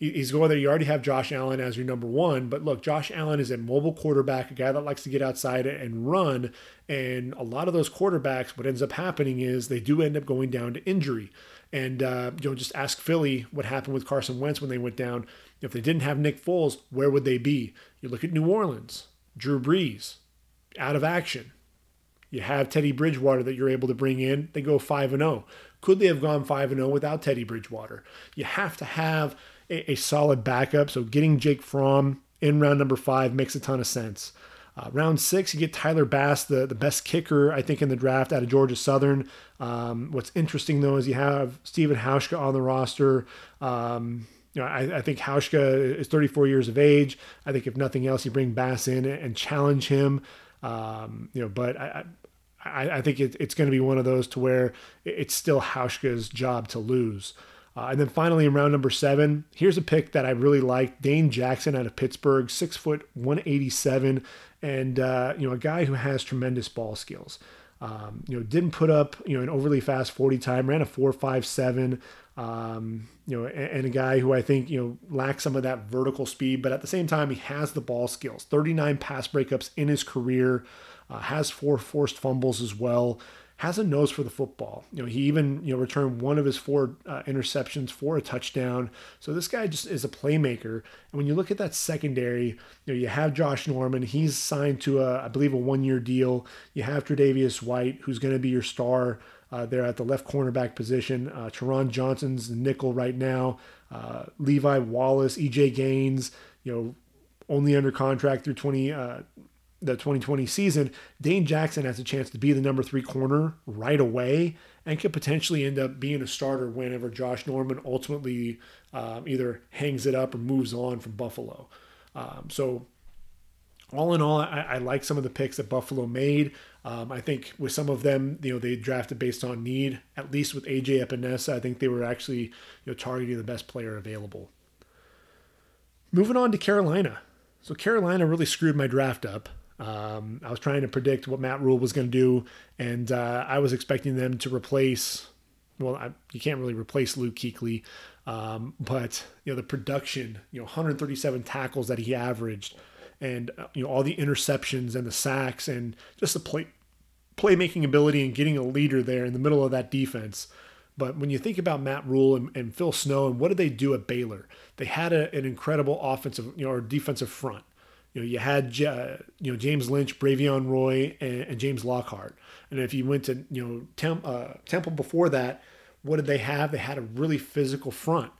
he's going there. You already have Josh Allen as your number one, but look, Josh Allen is a mobile quarterback, a guy that likes to get outside and run. And a lot of those quarterbacks, what ends up happening is they do end up going down to injury. And uh, you know, just ask Philly what happened with Carson Wentz when they went down. If they didn't have Nick Foles, where would they be? You look at New Orleans, Drew Brees, out of action. You have Teddy Bridgewater that you're able to bring in. They go five and zero. Oh. Could they have gone five and zero oh without Teddy Bridgewater? You have to have a, a solid backup. So getting Jake Fromm in round number five makes a ton of sense. Uh, round six, you get Tyler Bass, the, the best kicker, I think, in the draft out of Georgia Southern. Um, what's interesting, though, is you have Stephen Hauschka on the roster. Um, you know, I, I, think Hauschka is 34 years of age. I think if nothing else, you bring Bass in and challenge him. Um, you know, but I, I, I think it, it's going to be one of those to where it's still Hauschka's job to lose. Uh, and then finally, in round number seven, here's a pick that I really like: Dane Jackson out of Pittsburgh, six foot, 187, and uh, you know a guy who has tremendous ball skills. Um, you know, didn't put up you know an overly fast 40 time, ran a 4.57. Um, you know, and, and, a guy who I think you know lacks some of that vertical speed, but at the same time he has the ball skills. 39 pass breakups in his career, uh, has four forced fumbles as well has a nose for the football. You know, he even you know returned one of his four uh, interceptions for a touchdown. So this guy just is a playmaker. And when you look at that secondary, you know you have Josh Norman. He's signed to a I believe a one year deal. You have Tre'Davious White, who's going to be your star. Uh, there at the left cornerback position. Uh, Taron Johnson's nickel right now. Uh, Levi Wallace, EJ Gaines, you know, only under contract through 20, uh, the 2020 season, Dane Jackson has a chance to be the number three corner right away and could potentially end up being a starter whenever Josh Norman ultimately um, either hangs it up or moves on from Buffalo. Um, so, all in all, I, I, like some of the picks that Buffalo made. Um, I think with some of them, you know, they drafted based on need. At least with AJ Epenesa, I think they were actually you know targeting the best player available. Moving on to Carolina. So Carolina really screwed my draft up. Um, I was trying to predict what Matt Rhule was going to do, and uh, I was expecting them to replace. Well, I, you can't really replace Luke Kuechly, um, but you know the production, you know, 137 tackles that he averaged, and uh, you know all the interceptions and the sacks, and just the play playmaking ability and getting a leader there in the middle of that defense. But when you think about Matt Rhule and, and Phil Snow and what did they do at Baylor? They had a, an incredible offensive, you know, or defensive front. You know, you had uh, you know James Lynch, Bravvion Roy, and, and, James Lockhart. And if you went to you know Temp, uh, Temple before that, what did they have? They had a really physical front,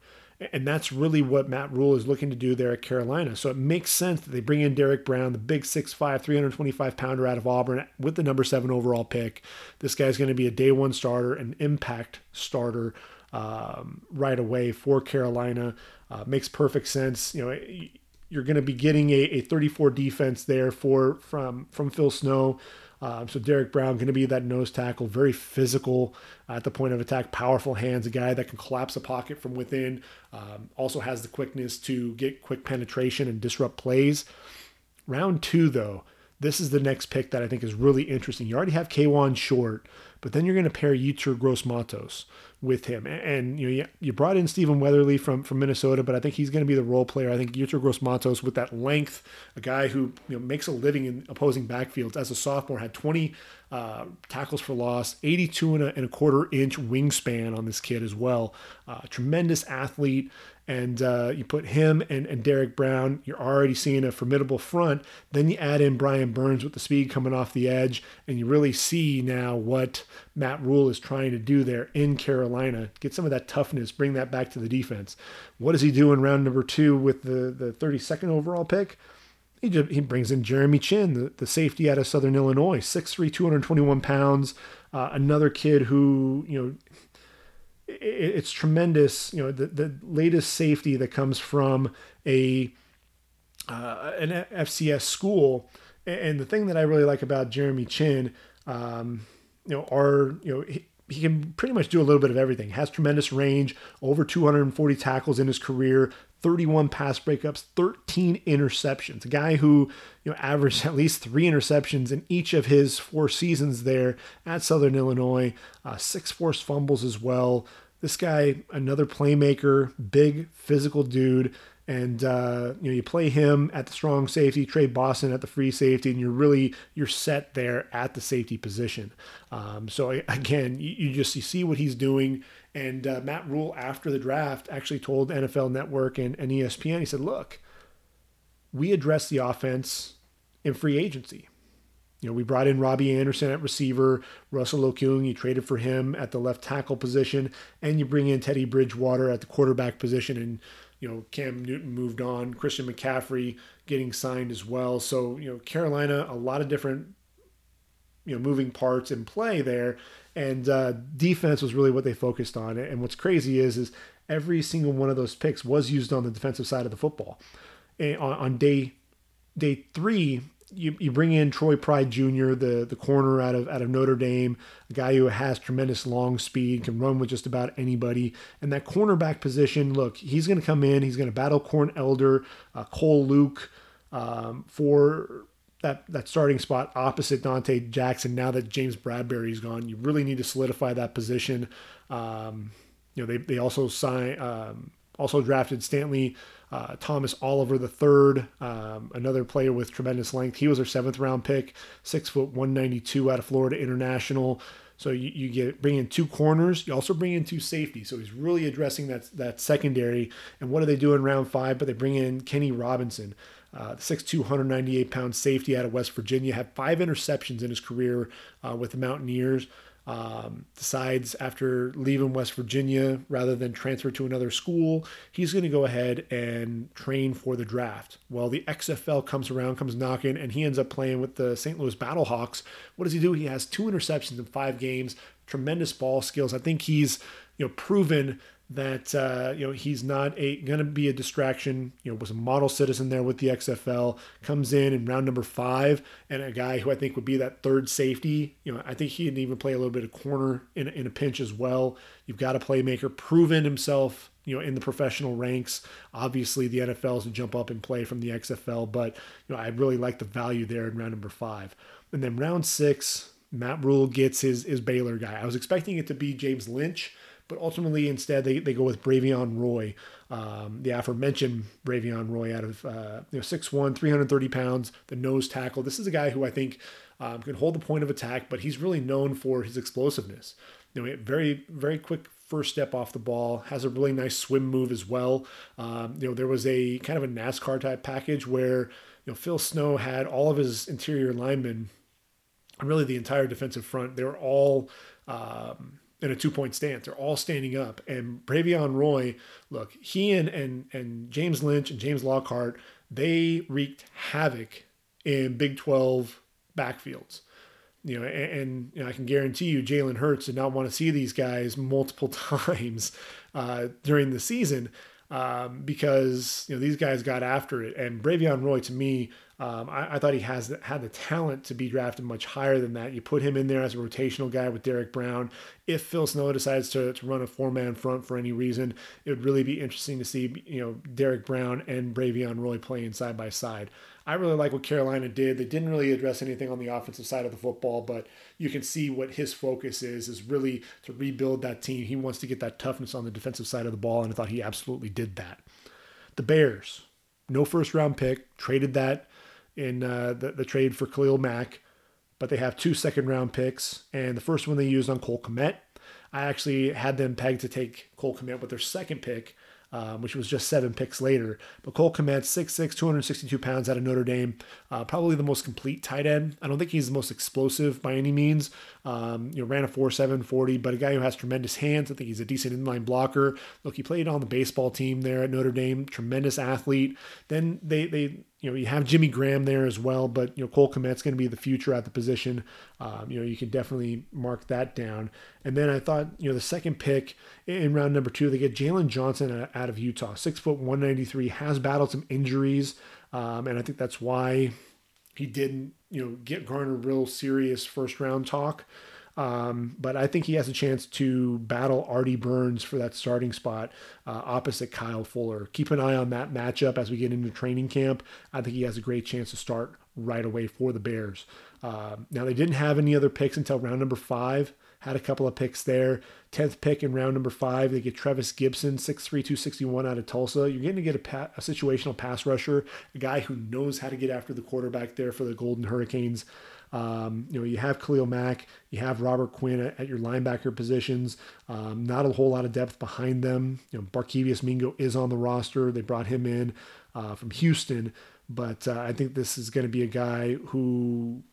and that's really what Matt Rhule is looking to do there at Carolina. So it makes sense that they bring in Derrick Brown, the big 6'5", 325 pounder out of Auburn with the number seven overall pick. This guy's going to be a day one starter, an impact starter um, right away for Carolina. Uh, makes perfect sense. You know you're going to be getting a, a 34 defense there for from from Phil Snow. Um, so Derrick Brown going to be that nose tackle, very physical at the point of attack, powerful hands, a guy that can collapse a pocket from within. Um, also has the quickness to get quick penetration and disrupt plays. Round two, though, this is the next pick that I think is really interesting. You already have Kawann Short, but then you're going to pair Yetur Gross-Matos with him. And, you know, you brought in Stephen Weatherly from, from Minnesota, but I think he's going to be the role player. I think Yetur Gross-Matos with that length, a guy who you know makes a living in opposing backfields as a sophomore, had 20 uh, tackles for loss, 82 and a, and a, quarter inch wingspan on this kid as well. Uh, tremendous athlete and uh, you put him and, and Derrick Brown, you're already seeing a formidable front. Then you add in Brian Burns with the speed coming off the edge, and you really see now what Matt Rhule is trying to do there in Carolina. Get some of that toughness, bring that back to the defense. What does he do in round number two with the, the 32nd overall pick? He, just, he brings in Jeremy Chinn, the, the safety out of Southern Illinois, 6'3", 221 pounds. Uh, another kid who, you know, it's tremendous. You know, the, the latest safety that comes from a uh, an FCS school, and the thing that I really like about Jeremy Chinn, um, you know, are you know. He, he can pretty much do a little bit of everything. Has tremendous range, over 240 tackles in his career, 31 pass breakups, 13 interceptions. A guy who, you know, averaged at least three interceptions in each of his four seasons there at Southern Illinois. Uh, six forced fumbles as well. This guy, another playmaker, big physical dude, and uh, you know you play him at the strong safety, Tre Boston at the free safety, and you're really you're set there at the safety position. Um, so again, you, you, just you see what he's doing. And uh, Matt Rhule, after the draft, actually told NFL Network and, and ESPN, he said, "Look, we address the offense in free agency. You know, we brought in Robbie Anderson at receiver, Russell Okung, you traded for him at the left tackle position, and you bring in Teddy Bridgewater at the quarterback position, and you know Cam Newton moved on, Christian McCaffrey getting signed as well. So you know Carolina, a lot of different you know moving parts in play there, and uh, defense was really what they focused on. And what's crazy is is every single one of those picks was used on the defensive side of the football. And on, on day day three you, you bring in Troy Pride Jr., the the corner out of out of Notre Dame, a guy who has tremendous long speed, can run with just about anybody. And that cornerback position, look, he's going to come in, he's going to battle Corn Elder, uh, Cole Luke um, for that that starting spot opposite Donte Jackson. Now that James Bradberry's gone, you really need to solidify that position. Um, you know, they they also sign um, also drafted Stantley uh, Thomas Oliver III, um, another player with tremendous length. He was their seventh round pick, six foot 192 out of Florida International. So you, you get bring in two corners. You also bring in two safeties. So he's really addressing that that secondary. And what do they do in round five? But they bring in Kenny Robinson, uh, the 6'2", 198 pound safety out of West Virginia. Had five interceptions in his career uh, with the Mountaineers um, decides after leaving West Virginia, rather than transfer to another school, he's going to go ahead and train for the draft. Well, the XFL comes around, comes knocking, and he ends up playing with the St. Louis Battlehawks. What does he do? He has two interceptions in five games, tremendous ball skills. I think he's you know proven that uh, you know he's not a going to be a distraction. You know, was a model citizen there with the XFL. Comes in in round number five, and a guy who I think would be that third safety. You know, I think he can even play a little bit of corner in in a pinch as well. You've got a playmaker, proven himself. You know, in the professional ranks. Obviously, the NFL is to jump up and play from the XFL, but you know, I really like the value there in round number five. And then round six, Matt Rhule gets his his Baylor guy. I was expecting it to be James Lynch but ultimately instead they, they go with Bravvion Roy, um, the aforementioned Bravvion Roy out of uh, you know 6'1", 330 pounds, the nose tackle. This is a guy who I think um, can hold the point of attack, but he's really known for his explosiveness. You know, very very quick first step off the ball, has a really nice swim move as well. Um, you know, there was a kind of a NASCAR type package where you know Phil Snow had all of his interior linemen, really the entire defensive front. They were all um, in a two point stance. They're all standing up. And Bravvion Roy, look, he and, and, and James Lynch and James Lockhart, they wreaked havoc in Big 12 backfields. You know, and, and you know, I can guarantee you, Jalen Hurts did not want to see these guys multiple times uh, during the season um, because you know these guys got after it. And Bravvion Roy, to me, um, I, I, thought he has had the talent to be drafted much higher than that. You put him in there as a rotational guy with Derrick Brown. If Phil Snow decides to, to run a four man front for any reason, it would really be interesting to see you know Derrick Brown and Bravvion Roy playing side by side. I really like what Carolina did. They didn't really address anything on the offensive side of the football, but you can see what his focus is is really to rebuild that team. He wants to get that toughness on the defensive side of the ball, and I thought he absolutely did that. The Bears, no first round pick, traded that in uh, the, the trade for Khalil Mack, but they have two second round picks, and the first one they used on Cole Kmet. I actually had them pegged to take Cole Kmet with their second pick um, which was just seven picks later. But Cole Kmet, 6'6, 262 pounds out of Notre Dame, uh, probably the most complete tight end. I don't think he's the most explosive by any means. Um, you know, ran a 4'7, 40, but a guy who has tremendous hands. I think he's a decent inline blocker. Look, he played on the baseball team there at Notre Dame, tremendous athlete. Then they, they you know, you have Jimmy Graham there as well, but you know Cole Kmet's going to be the future at the position. Um, you know, you can definitely mark that down. And then I thought, you know, the second pick in round number two, they get Jaylon Johnson out of Utah, six foot one ninety three, has battled some injuries, um, and I think that's why he didn't, you know, get garner real serious first round talk. Um, but I think he has a chance to battle Artie Burns for that starting spot uh, opposite Kyle Fuller. Keep an eye on that matchup as we get into training camp. I think he has a great chance to start right away for the Bears. Uh, now, they didn't have any other picks until round number five. Had a couple of picks there. 10th pick in round number five, they get Trevis Gipson, 6'3, 261 out of Tulsa. You're going to get a, pa- a situational pass rusher, a guy who knows how to get after the quarterback there for the Golden Hurricanes. Um, you know, you have Khalil Mack, you have Robert Quinn at, at your linebacker positions. Um, not a whole lot of depth behind them. You know, Barkevious Mingo is on the roster. They brought him in uh, from Houston, but uh, I think this is going to be a guy who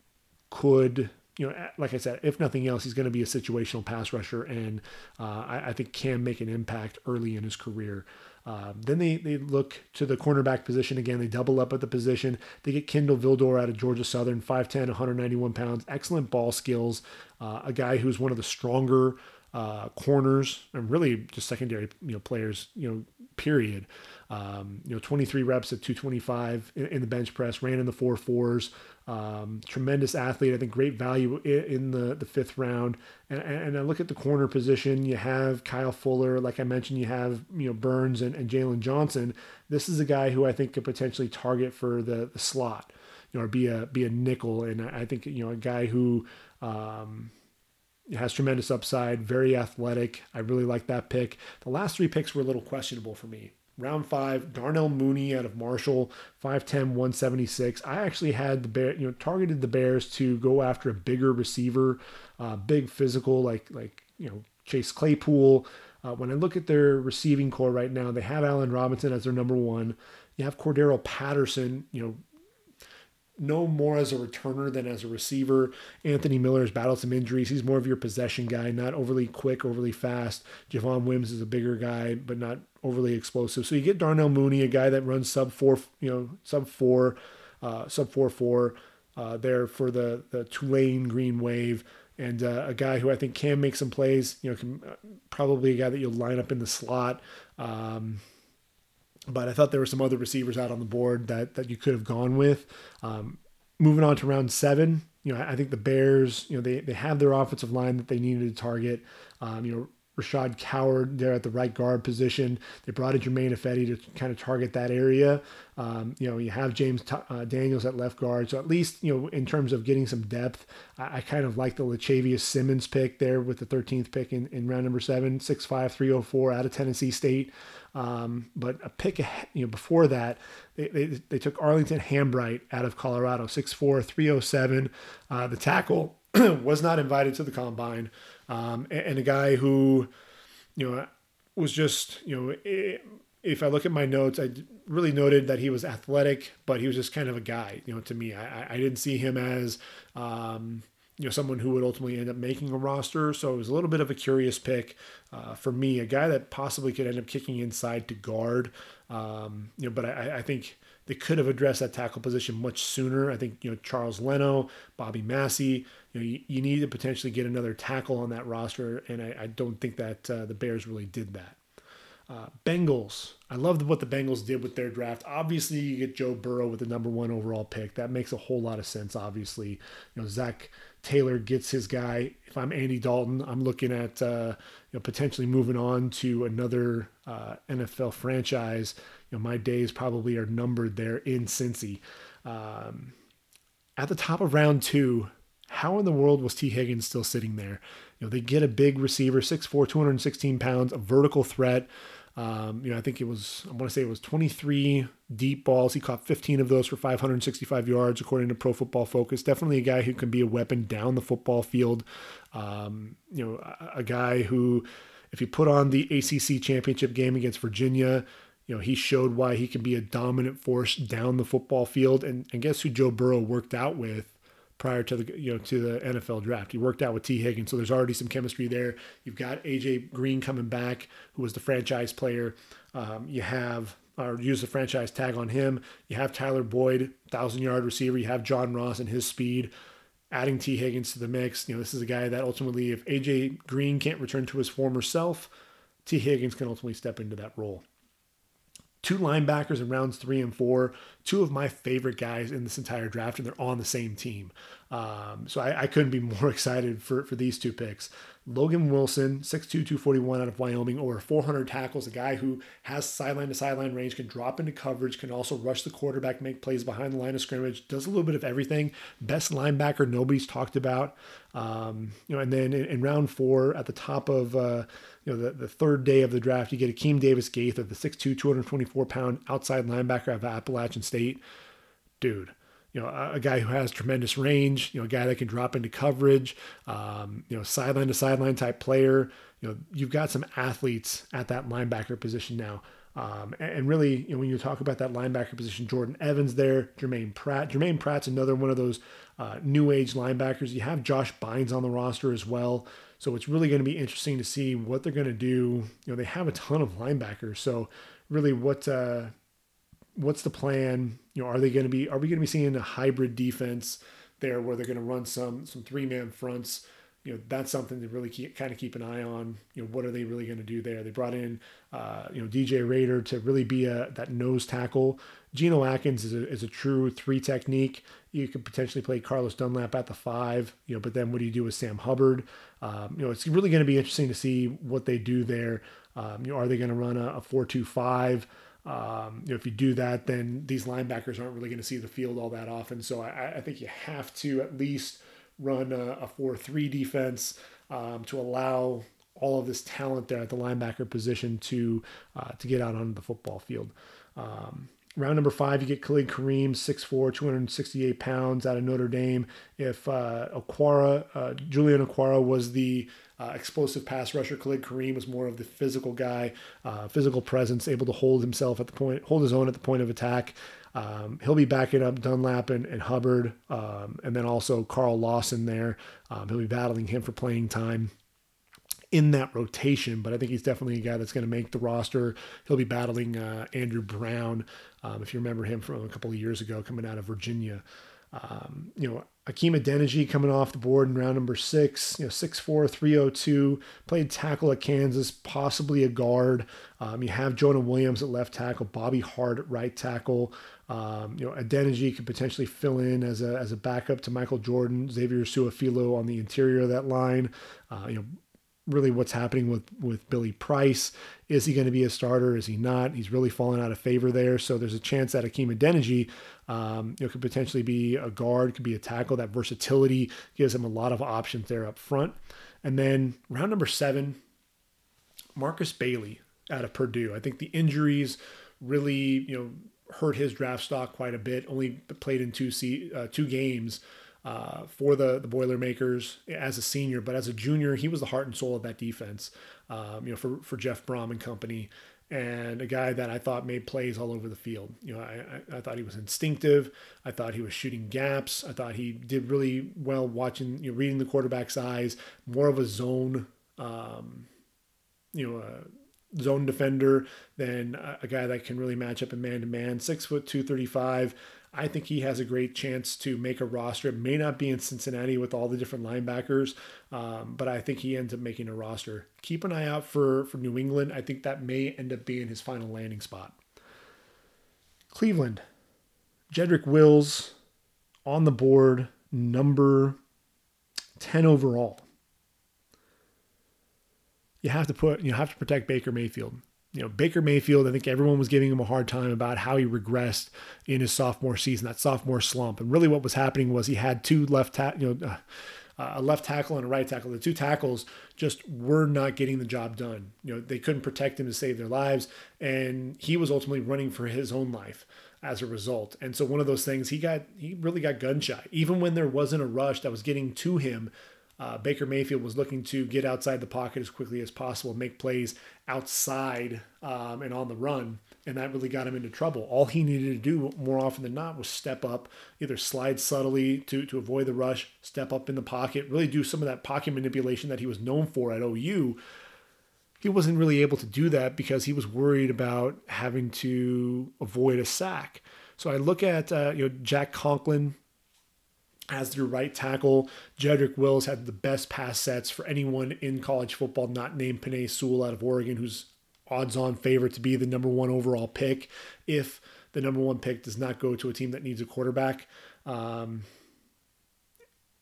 could you know, like I said, if nothing else, he's going to be a situational pass rusher, and uh, I, I, think can make an impact early in his career. Um, then they, they look to the cornerback position again. They double up at the position. They get Kindle Vildor out of Georgia Southern, 5'10, 191 pounds, excellent ball skills. Uh, a guy who's one of the stronger uh, corners, and really just secondary you know players. You know, period. Um, you know, 23 reps at 225 in, in, the bench press, ran in the four fours. Um, tremendous athlete. I think great value in, the, the fifth round. And, and I look at the corner position. You have Kyle Fuller, like I mentioned. You have you know Burns and, and Jaylon Johnson. This is a guy who I think could potentially target for the, the slot, you know, or be a be a nickel. And I think you know a guy who. Um, has tremendous upside, very athletic. I really like that pick. The last three picks were a little questionable for me round five, Darnell Mooney out of Marshall, 5'10, 176. I actually had the bear, you know, targeted the Bears to go after a bigger receiver, uh, big physical, like like you know Chase Claypool. Uh, when I look at their receiving corps right now, they have Allen Robinson as their number one. You have Cordero Patterson, you know, no more as a returner than as a receiver. Anthony Miller has battled some injuries. He's more of your possession guy, not overly quick, overly fast. Javon Wims is a bigger guy, but not overly explosive. So you get Darnell Mooney, a guy that runs sub four, you know, sub four, uh, sub four four, uh, there for the the Tulane Green Wave, and uh, a guy who I think can make some plays. You know, can, uh, probably a guy that you'll line up in the slot. Um, but I thought there were some other receivers out on the board that that you could have gone with. Um, moving on to round seven, you know, I think the Bears, you know, they they have their offensive line that they needed to target. Um, you know, Rashaad Coward there at the right guard position. They brought in Germain Ifedi to kind of target that area. Um, you know, you have James T- uh, Daniels at left guard. So at least, you know, in terms of getting some depth, I, I kind of like the Lachavious Simmons pick there with the 13th pick in, in round number seven, 6'5", 304 out of Tennessee State. Um, but a pick, you know, before that, they, they, they took Arlington Hambright out of Colorado, 6'4", 307. Uh, the tackle was not invited to the combine um, and, and, a guy who, you know, was just, you know, if I look at my notes, I really noted that he was athletic, but he was just kind of a guy, you know, to me. I, I didn't see him as, um, you know, someone who would ultimately end up making a roster. So it was a little bit of a curious pick uh, for me, a guy that possibly could end up kicking inside to guard. Um, you know, but I, I think they could have addressed that tackle position much sooner. I think you know Charles Leno, Bobby Massey. You know you, you need to potentially get another tackle on that roster, and I, I don't think that uh, the Bears really did that. Uh, Bengals. I love what the Bengals did with their draft. Obviously, you get Joe Burrow with the number one overall pick. That makes a whole lot of sense. Obviously, you know Zac Taylor gets his guy. If I'm Andy Dalton, I'm looking at uh, you know potentially moving on to another uh, NFL franchise you know, my days probably are numbered there in Cincy. Um, at the top of round two, how in the world was Tee Higgins still sitting there? You know, they get a big receiver, 6'4, 216 pounds, a vertical threat. Um, you know, I think it was, I want to say it was 23 deep balls. He caught 15 of those for 565 yards, according to Pro Football Focus. Definitely a guy who can be a weapon down the football field. Um, you know, a, a guy who, if you put on the ACC championship game against Virginia, you know, he showed why he can be a dominant force down the football field. And, and guess who Joe Burrow worked out with prior to the you know to the NFL draft? He worked out with Tee Higgins, so there's already some chemistry there. You've got AJ Green coming back, who was the franchise player. Um, you have or use the franchise tag on him. You have Tyler Boyd, thousand yard receiver. You have John Ross and his speed. Adding Tee Higgins to the mix, you know, this is a guy that ultimately, if AJ Green can't return to his former self, Tee Higgins can ultimately step into that role two linebackers in rounds three and four, two of my favorite guys in this entire draft, and they're on the same team. Um, so I, I, couldn't be more excited for, for these two picks. Logan Wilson, 6'2, 241 out of Wyoming, over 400 tackles, a guy who has sideline to sideline range, can drop into coverage, can also rush the quarterback, make plays behind the line of scrimmage, does a little bit of everything. Best linebacker nobody's talked about. Um, you know, and then in, in, round four, at the top of uh, you know the, the third day of the draft, you get Akeem Davis Gaither, the 6'2, 224 pound outside linebacker out of Appalachian State. Dude, know, a, a, guy who has tremendous range, you know, a guy that can drop into coverage, um, you know, sideline to sideline type player. You know, you've got some athletes at that linebacker position now. Um, and, really, you know, when you talk about that linebacker position, Jordan Evans there, Germaine Pratt. Germaine Pratt's another one of those uh, new age linebackers. You have Josh Bynes on the roster as well. So it's really going to be interesting to see what they're going to do. You know, they have a ton of linebackers. So really, what uh, what's the plan? You know, are they going to be are we going to be seeing a hybrid defense there where they're going to run some some three man fronts? you know that's something to really keep, kind of keep an eye on. You know, what are they really going to do there? They brought in uh, you know DJ Reader to really be a that nose tackle. Geno Atkins is a, is a true three technique. You could potentially play Carlos Dunlap at the five, you know, but then what do you do with Sam Hubbard? Um, you know, it's really going to be interesting to see what they do there. Um, you know, are they going to run a, a four-two-five? Um, you know, if you do that, then these linebackers aren't really going to see the field all that often. So I, I think you have to at least run a, a 4-3 defense um, to allow all of this talent there at the linebacker position to uh, to get out onto the football field. Um, round number five, you get Khalid Kareem, 6'4", 268 pounds out of Notre Dame. If uh, Okwara, uh, Julian Okwara was the uh, explosive pass rusher, Khalid Kareem was more of the physical guy, uh, physical presence, able to hold himself at the point, hold his own at the point of attack. Um, he'll be backing up Dunlap and, and Hubbard, um, and then also Carl Lawson there. Um, he'll be battling him for playing time in that rotation, but I think he's definitely a guy that's going to make the roster. He'll be battling uh, Andrew Brown, um, if you remember him from a couple of years ago, coming out of Virginia. Um, you know, Hakeem Adeniji coming off the board in round number six, you know, 6'4, 302, played tackle at Kansas, possibly a guard. Um, you have Jonah Williams at left tackle, Bobby Hart at right tackle. Um, you know, Adeniji could potentially fill in as a, as a backup to Michael Jordan, Xavier Su'a-Filo on the interior of that line. Uh, you know, really what's happening with with Billy Price. Is he going to be a starter? Is he not? He's really fallen out of favor there. So there's a chance that Hakeem Adeniji, um, you know, could potentially be a guard, could be a tackle. That versatility gives him a lot of options there up front. And then round number seven, Marcus Bailey out of Purdue. I think the injuries really, you know, hurt his draft stock quite a bit. Only played in two se- uh, two games uh, for the the Boilermakers as a senior, but as a junior, he was the heart and soul of that defense. Um, you know, for for Jeff Brohm and company, and a guy that I thought made plays all over the field. You know, I, I, I thought he was instinctive. I thought he was shooting gaps. I thought he did really well watching, you know, reading the quarterback's eyes. More of a zone, um, you know, a zone defender than a, a guy that can really match up in man to man. Six foot two thirty five. I think he has a great chance to make a roster. It may not be in Cincinnati with all the different linebackers, um, but I think he ends up making a roster. Keep an eye out for, for New England. I think that may end up being his final landing spot. Cleveland, Jedrick Wills on the board, number 10 overall. You have to put you have to protect Baker Mayfield you know, Baker Mayfield, I think everyone was giving him a hard time about how he regressed in his sophomore season, that sophomore slump. And really what was happening was he had two left, ta- you know, uh, a left tackle and a right tackle. The two tackles just were not getting the job done. You know, they couldn't protect him to save their lives. And he was ultimately running for his own life as a result. And so one of those things, he got, he really got gun shy. Even when there wasn't a rush that was getting to him, uh, Baker Mayfield was looking to get outside the pocket as quickly as possible, make plays outside um, and on the run, and that really got him into trouble. All he needed to do more often than not was step up, either slide subtly to, to avoid the rush, step up in the pocket, really do some of that pocket manipulation that he was known for at OU. He wasn't really able to do that because he was worried about having to avoid a sack. So I look at uh, you know Jack Conklin, as their right tackle. Jedrick Wills had the best pass sets for anyone in college football not named Penei Sewell out of Oregon, who's odds on favorite to be the number one overall pick if the number one pick does not go to a team that needs a quarterback. Um,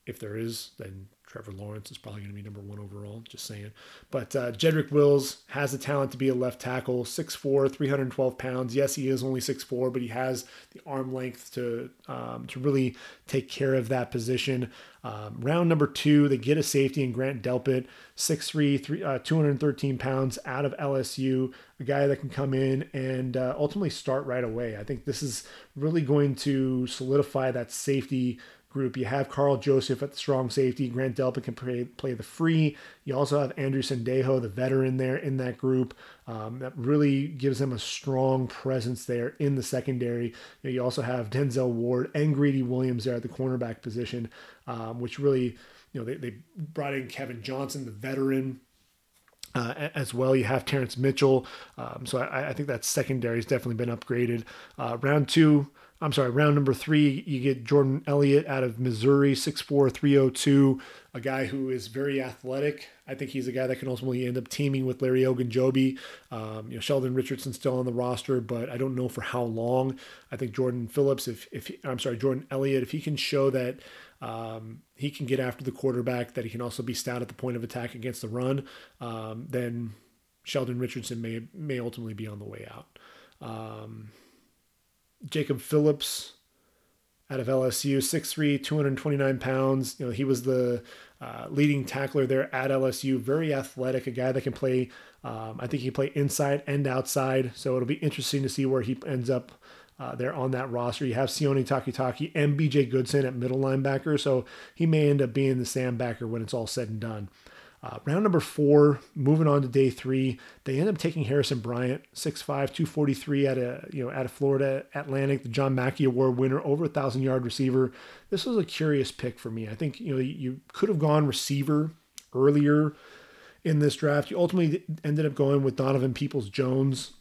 if there is, then Trevor Lawrence is probably going to be number one overall, just saying. But uh, Jedrick Wills has the talent to be a left tackle, 6'4, 312 pounds. Yes, he is only 6'4, but he has the arm length to, um, to really take care of that position. Um, round number two, they get a safety in Grant Delpit, 6'3, three, uh, 213 pounds out of LSU, a guy that can come in and uh, ultimately start right away. I think this is really going to solidify that safety group. You have Karl Joseph at the strong safety. Grant Delpit can play, play the free. You also have Andrew Sendejo, the veteran, there in that group. Um, that really gives them a strong presence there in the secondary. You, know, you, also have Denzel Ward and Greedy Williams there at the cornerback position, um, which really, you know, they, they brought in Kevin Johnson, the veteran. Uh, as well, you have Terrance Mitchell, um, so I, I, think that secondary has definitely been upgraded. Uh, round two, I'm sorry, round number three, you get Jordan Elliott out of Missouri, 6'4, 302, a guy who is very athletic. I think he's a guy that can ultimately end up teaming with Larry Ogunjobi. Um, you know, Sheldon Richardson still on the roster, but I don't know for how long. I think Jordan Phillips, if, if he, I'm sorry, Jordan Elliott, if he can show that um, he can get after the quarterback, that he can also be stout at the point of attack against the run, um, then Sheldon Richardson may may ultimately be on the way out. Um, Jacob Phillips out of LSU, 6'3, 229 pounds. You know, he was the uh, leading tackler there at LSU. Very athletic, a guy that can play. Um, I think he play inside and outside. So it'll be interesting to see where he ends up uh, there on that roster. You have Sione Takitaki and BJ Goodson at middle linebacker. So he may end up being the Sam backer when it's all said and done. Uh, round number four, moving on to day three, they end up taking Harrison Bryant, 6'5", 243 at a you know at a Florida Atlantic, the John Mackey Award winner, over a thousand yard receiver. This was a curious pick for me. I think you know you could have gone receiver earlier in this draft. You ultimately ended up going with Donovan Peoples Jones,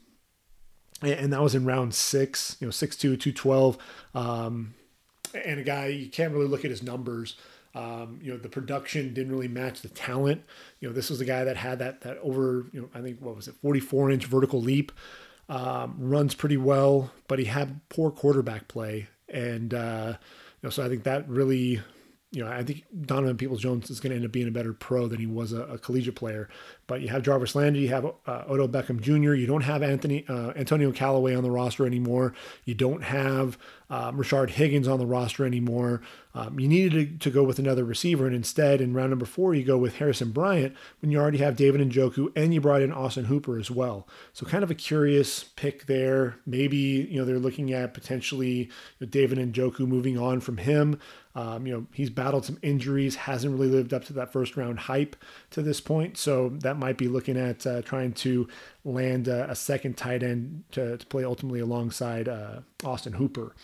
and that was in round six. You know, 6'2", 212, um, and a guy you can't really look at his numbers. Um, you know, the production didn't really match the talent. You know, this was a guy that had that that over, you know, I think what was it, 44 inch vertical leap. Um, runs pretty well, but he had poor quarterback play, and uh, you know, so I think that really you know, I think Donovan Peoples Jones is going to end up being a better pro than he was a, a collegiate player. But you have Jarvis Landry, you have uh, Odell Beckham Jr., you don't have Anthony uh, Antonio Callaway on the roster anymore. You don't have um, Rashard Higgins on the roster anymore. Um, you needed to, to, go with another receiver, and instead, in round number four, you go with Harrison Bryant when you already have David Njoku and you brought in Austin Hooper as well. So, kind of a curious pick there. Maybe you know they're looking at potentially David Njoku moving on from him. Um, you know, he's battled some injuries, hasn't really lived up to that first round hype to this point. So that might be looking at uh, trying to land a, a second tight end to, to, play ultimately alongside uh, Austin Hooper.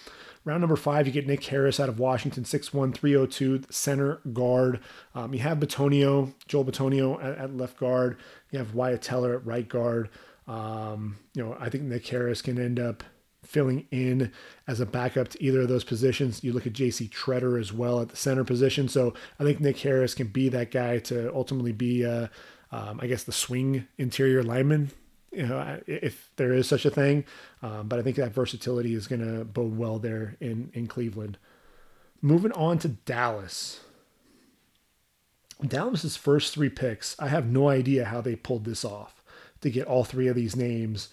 Round number five, you get Nick Harris out of Washington, 6'1, 302, center guard. Um, you have Bitonio, Joel Bitonio at, at, left guard. You have Wyatt Teller at right guard. Um, you know, I think Nick Harris can end up filling in as a backup to either of those positions. You look at JC Tretter as well at the center position. So I think Nick Harris can be that guy to ultimately be, uh, um, I guess, the swing interior lineman, you know, if there is such a thing. Um, but I think that versatility is going to bode well there in, in Cleveland. Moving on to Dallas. Dallas's first three picks, I have no idea how they pulled this off to get all three of these names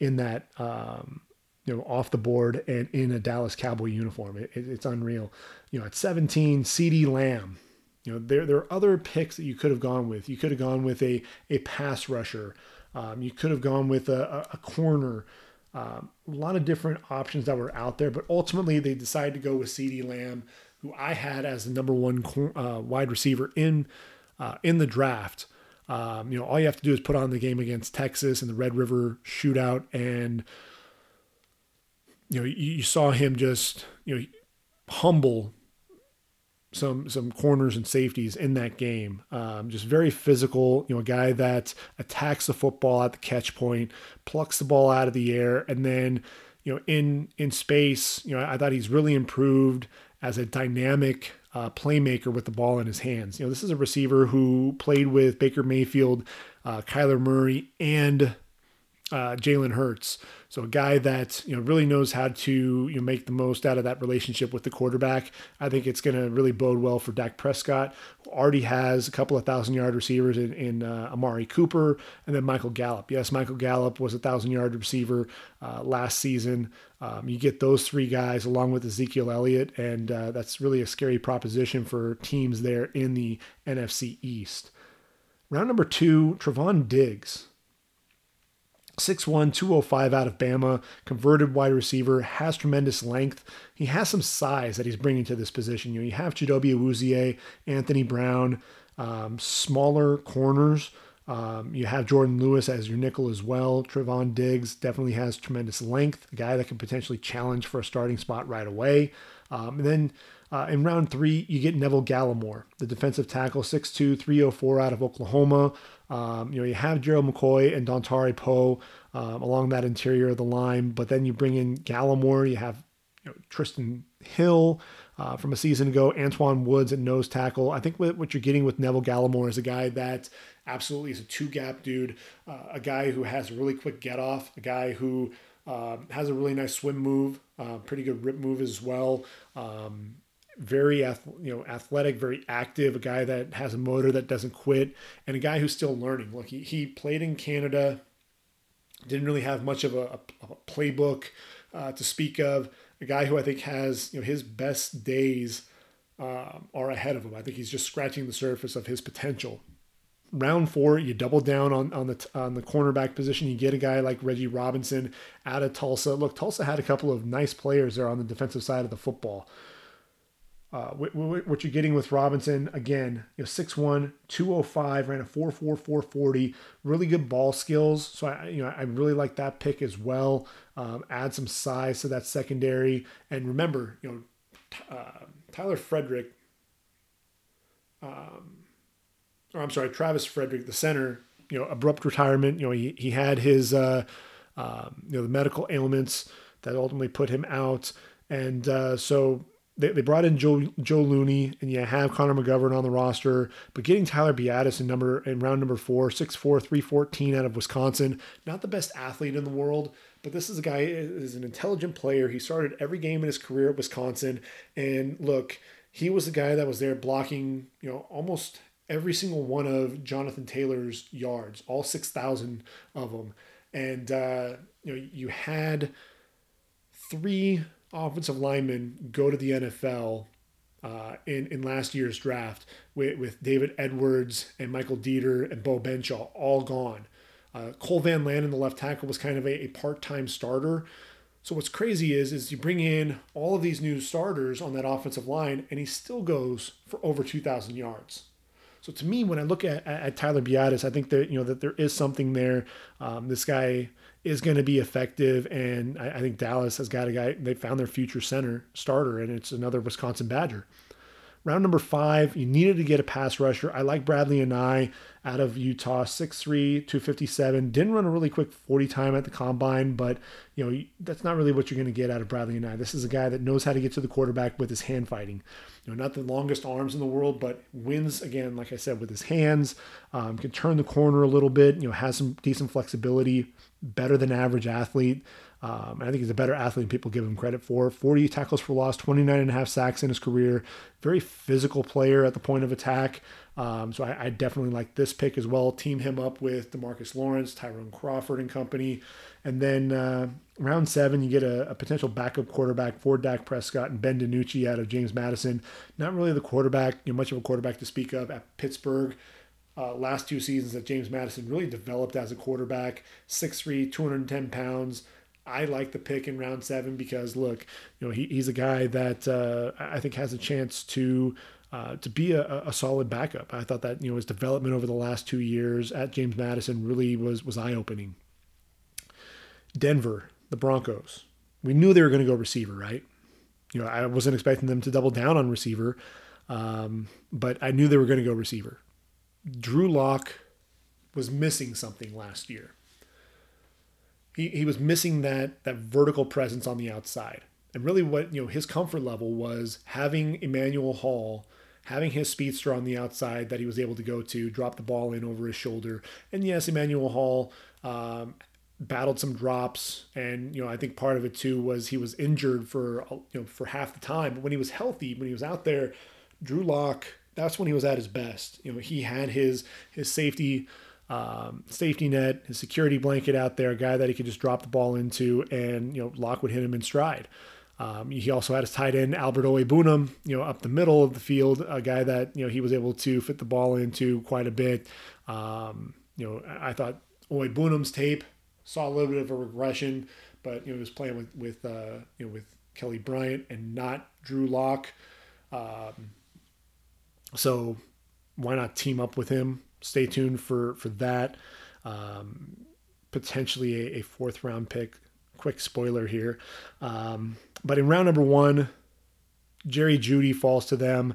in that um, you know, off the board and in a Dallas Cowboy uniform. It, it, it's unreal. You know, at 17, CeeDee Lamb. You know, there, there are other picks that you could have gone with. You could have gone with a, a pass rusher. Um, you could have gone with a, a, corner. Um, a lot of different options that were out there, but ultimately they decided to go with CeeDee Lamb, who I had as the number one uh, wide receiver in uh, in the draft. Um, you know, all you have to do is put on the game against Texas and the Red River shootout, and you know, you, you saw him just, you know, humble some some corners and safeties in that game. Um, just very physical, you know, a guy that attacks the football at the catch point, plucks the ball out of the air, and then, you know, in in space, you know, I thought he's really improved as a dynamic uh, playmaker with the ball in his hands. You know, this is a receiver who played with Baker Mayfield, uh, Kyler Murray, and uh, Jalen Hurts. So a guy that you know really knows how to you know, make the most out of that relationship with the quarterback. I think it's going to really bode well for Dak Prescott, who already has a couple of thousand yard receivers in, in uh, Amari Cooper and then Michael Gallup. Yes, Michael Gallup was a thousand yard receiver uh, last season. Um, you get those three guys along with Ezekiel Elliott, and uh, that's really a scary proposition for teams there in the NFC East. Round number two, Trevon Diggs 6'1, 205 out of Bama, converted wide receiver, has tremendous length. He has some size that he's bringing to this position. You know, you have Chidobe Awuzie, Anthony Brown, um, smaller corners. Um, you have Jourdan Lewis as your nickel as well. Trevon Diggs definitely has tremendous length, a guy that can potentially challenge for a starting spot right away. Um, and then uh, in round three, you get Neville Gallimore, the defensive tackle, 6'2, 304 out of Oklahoma. Um, you know, you have Gerald McCoy and Dontari Poe um, along that interior of the line, but then you bring in Gallimore, you have you know, Trysten Hill uh, from a season ago, Antoine Woods at nose tackle. I think what you're getting with Neville Gallimore is a guy that absolutely is a two gap dude, uh, a guy who has a really quick get off, a guy who um, has a really nice swim move, uh, pretty good rip move as well. Um, very you know athletic, very active, a guy that has a motor that doesn't quit, and a guy who's still learning. Look, he, he played in Canada, didn't really have much of a, a, a playbook uh, to speak of. A guy who I think has you know his best days um, are ahead of him. I think he's just scratching the surface of his potential. Round four, you double down on, on the on the cornerback position. You get a guy like Reggie Robinson out of Tulsa. Look, Tulsa had a couple of nice players there on the defensive side of the football. Uh, what you're getting with Robinson again, you know, 6'1, 205, ran a 4'4, 440, really good ball skills. So I, you know, I really like that pick as well. Um, add some size to that secondary, and remember, you know, uh, Tyler Frederick, um, or I'm sorry, Travis Frederick, the center, you know, abrupt retirement. You know, he he had his, uh, um, you know, the medical ailments that ultimately put him out, and uh, so they, they brought in Joe Joe Looney, and you have Connor McGovern on the roster, but getting Tyler Biadasz in number in round number four, six four, three fourteen out of Wisconsin, not the best athlete in the world, but this is a guy is an intelligent player. He started every game in his career at Wisconsin, and look, he was the guy that was there blocking, you know, almost every single one of Jonathan Taylor's yards, all six thousand of them, and uh, you know you had three offensive linemen go to the NFL uh, in in last year's draft with, with David Edwards and Michael Deiter and Beau Benzschawel all gone. Uh, Cole Van Lanen, the left tackle, was kind of a, a part-time starter. So what's crazy is is you bring in all of these new starters on that offensive line, and he still goes for over 2,000 yards. So to me, when I look at, at Tyler Biadasz, I think that you know that there is something there. Um, this guy is going to be effective. And I, I, think Dallas has got a guy, they found their future center starter, and it's another Wisconsin Badger. Round number five, you needed to get a pass rusher. I like Bradley Anae out of Utah, 6'3, 257. Didn't run a really quick 40 time at the combine, but you know that's not really what you're going to get out of Bradley Anae. This is a guy that knows how to get to the quarterback with his hand fighting. You know, not the longest arms in the world, but wins again, like I said, with his hands. Um, can turn the corner a little bit. You know, has some decent flexibility better than average athlete. Um, I think he's a better athlete than people give him credit for. 40 tackles for loss, 29 and a half sacks in his career. Very physical player at the point of attack. Um, so I, I, definitely like this pick as well. Team him up with Demarcus Lawrence, Tyrone Crawford, and company. And then uh, round seven, you get a, a, potential backup quarterback for Dak Prescott and Ben DiNucci out of James Madison. Not really the quarterback, you know, much of a quarterback to speak of at Pittsburgh uh, last two seasons that James Madison really developed as a quarterback. 6'3, 210 pounds. I like the pick in round seven because look, you know, he, he's a guy that uh, I think has a chance to uh, to be a, a, solid backup. I thought that you know his development over the last two years at James Madison really was was eye opening. Denver, the Broncos. We knew they were going to go receiver, right? You know, I wasn't expecting them to double down on receiver, um, but I knew they were going to go receiver. Drew Lock was missing something last year. He, he was missing that that vertical presence on the outside. And really what, you know, his comfort level was having Emmanuel Hall, having his speedster on the outside that he was able to go to, drop the ball in over his shoulder. And yes, Emmanuel Hall um, battled some drops and you know I think part of it too was he was injured for you know for half the time but when he was healthy when he was out there Drew Lock that's when he was at his best. You know, he had his his safety um, safety net, his security blanket out there, a guy that he could just drop the ball into, and you know, Lock would hit him in stride. Um, he also had his tight end Albert Okwuegbunam, you know, up the middle of the field, a guy that you know he was able to fit the ball into quite a bit. Um, you know, I thought Okwuegbunam's tape saw a little bit of a regression, but you know, he was playing with with uh, you know with Kelly Bryant and not Drew Lock. Um, so why not team up with him? Stay tuned for for that. Um, potentially a, a, fourth round pick. Quick spoiler here. Um, but in round number one, Jerry Jeudy falls to them.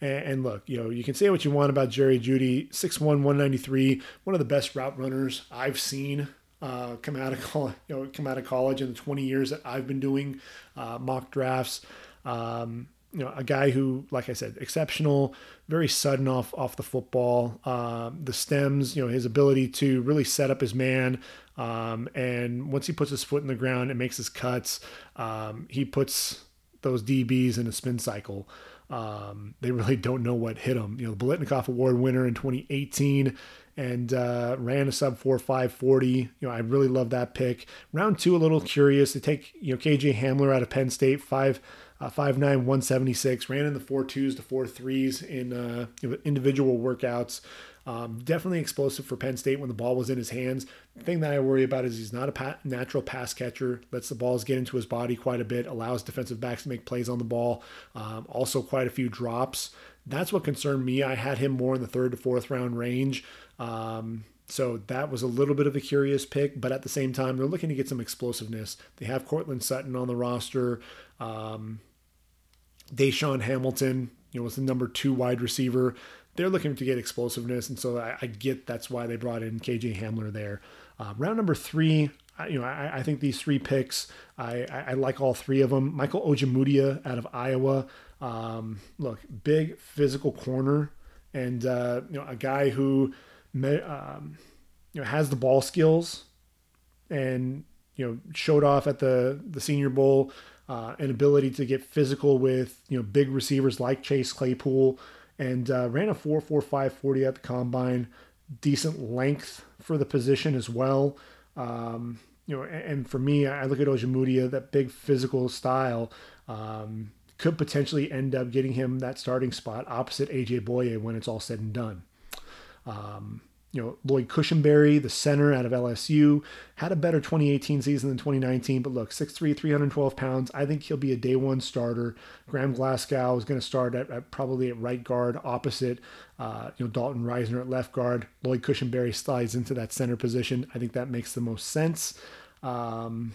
And, and, look, you know, you can say what you want about Jerry Jeudy, 6'1, 193, one of the best route runners I've seen uh, come out of college, you know, come out of college in the 20 years that I've been doing uh, mock drafts. Um, you know, a guy who, like I said, exceptional, very sudden off off the football. Um, the stems, you know, his ability to really set up his man, um, and once he puts his foot in the ground and makes his cuts, um, he puts those DBs in a spin cycle. Um, they really don't know what hit them. You know, the Biletnikoff Award winner in 2018 and uh, ran a sub 4 540. You know, I really love that pick. Round two, a little curious. They take, you know, KJ Hamler out of Penn State, 5 uh, 5'9, 176, ran in the 4'2s to 4'3s in uh, individual workouts. Um, definitely explosive for Penn State when the ball was in his hands. The thing that I worry about is he's not a natural pass catcher, lets the balls get into his body quite a bit, allows defensive backs to make plays on the ball. Um, also, quite a few drops. That's what concerned me. I had him more in the third to fourth round range. Um, so that was a little bit of a curious pick, but at the same time, they're looking to get some explosiveness. They have Courtland Sutton on the roster. Um, DaeSean Hamilton, you know, was the number two wide receiver. They're looking to get explosiveness, and so I, I get that's why they brought in KJ Hamler there. Uh, round number three, you know, I, I, think these three picks, I, I, like all three of them. Michael Ojemudia out of Iowa. Um, look, big physical corner, and uh, you know, a guy who um, you know has the ball skills, and you know showed off at the the Senior Bowl uh, an ability to get physical with you know big receivers like Chase Claypool, and uh, ran a 4.45 40 at the combine. Decent length for the position as well. Um, you know, and, and, for me, I look at Ojemudia, that big physical style. Um, could potentially end up getting him that starting spot opposite AJ Bouye when it's all said and done. Um, you know, Lloyd Cushenberry, the center out of LSU, had a better 2018 season than 2019. But look, 6'3, 312 pounds. I think he'll be a day one starter. Graham Glasgow is going to start at, at, probably at right guard, opposite uh, you know Dalton Risner at left guard. Lloyd Cushenberry slides into that center position. I think that makes the most sense. Um,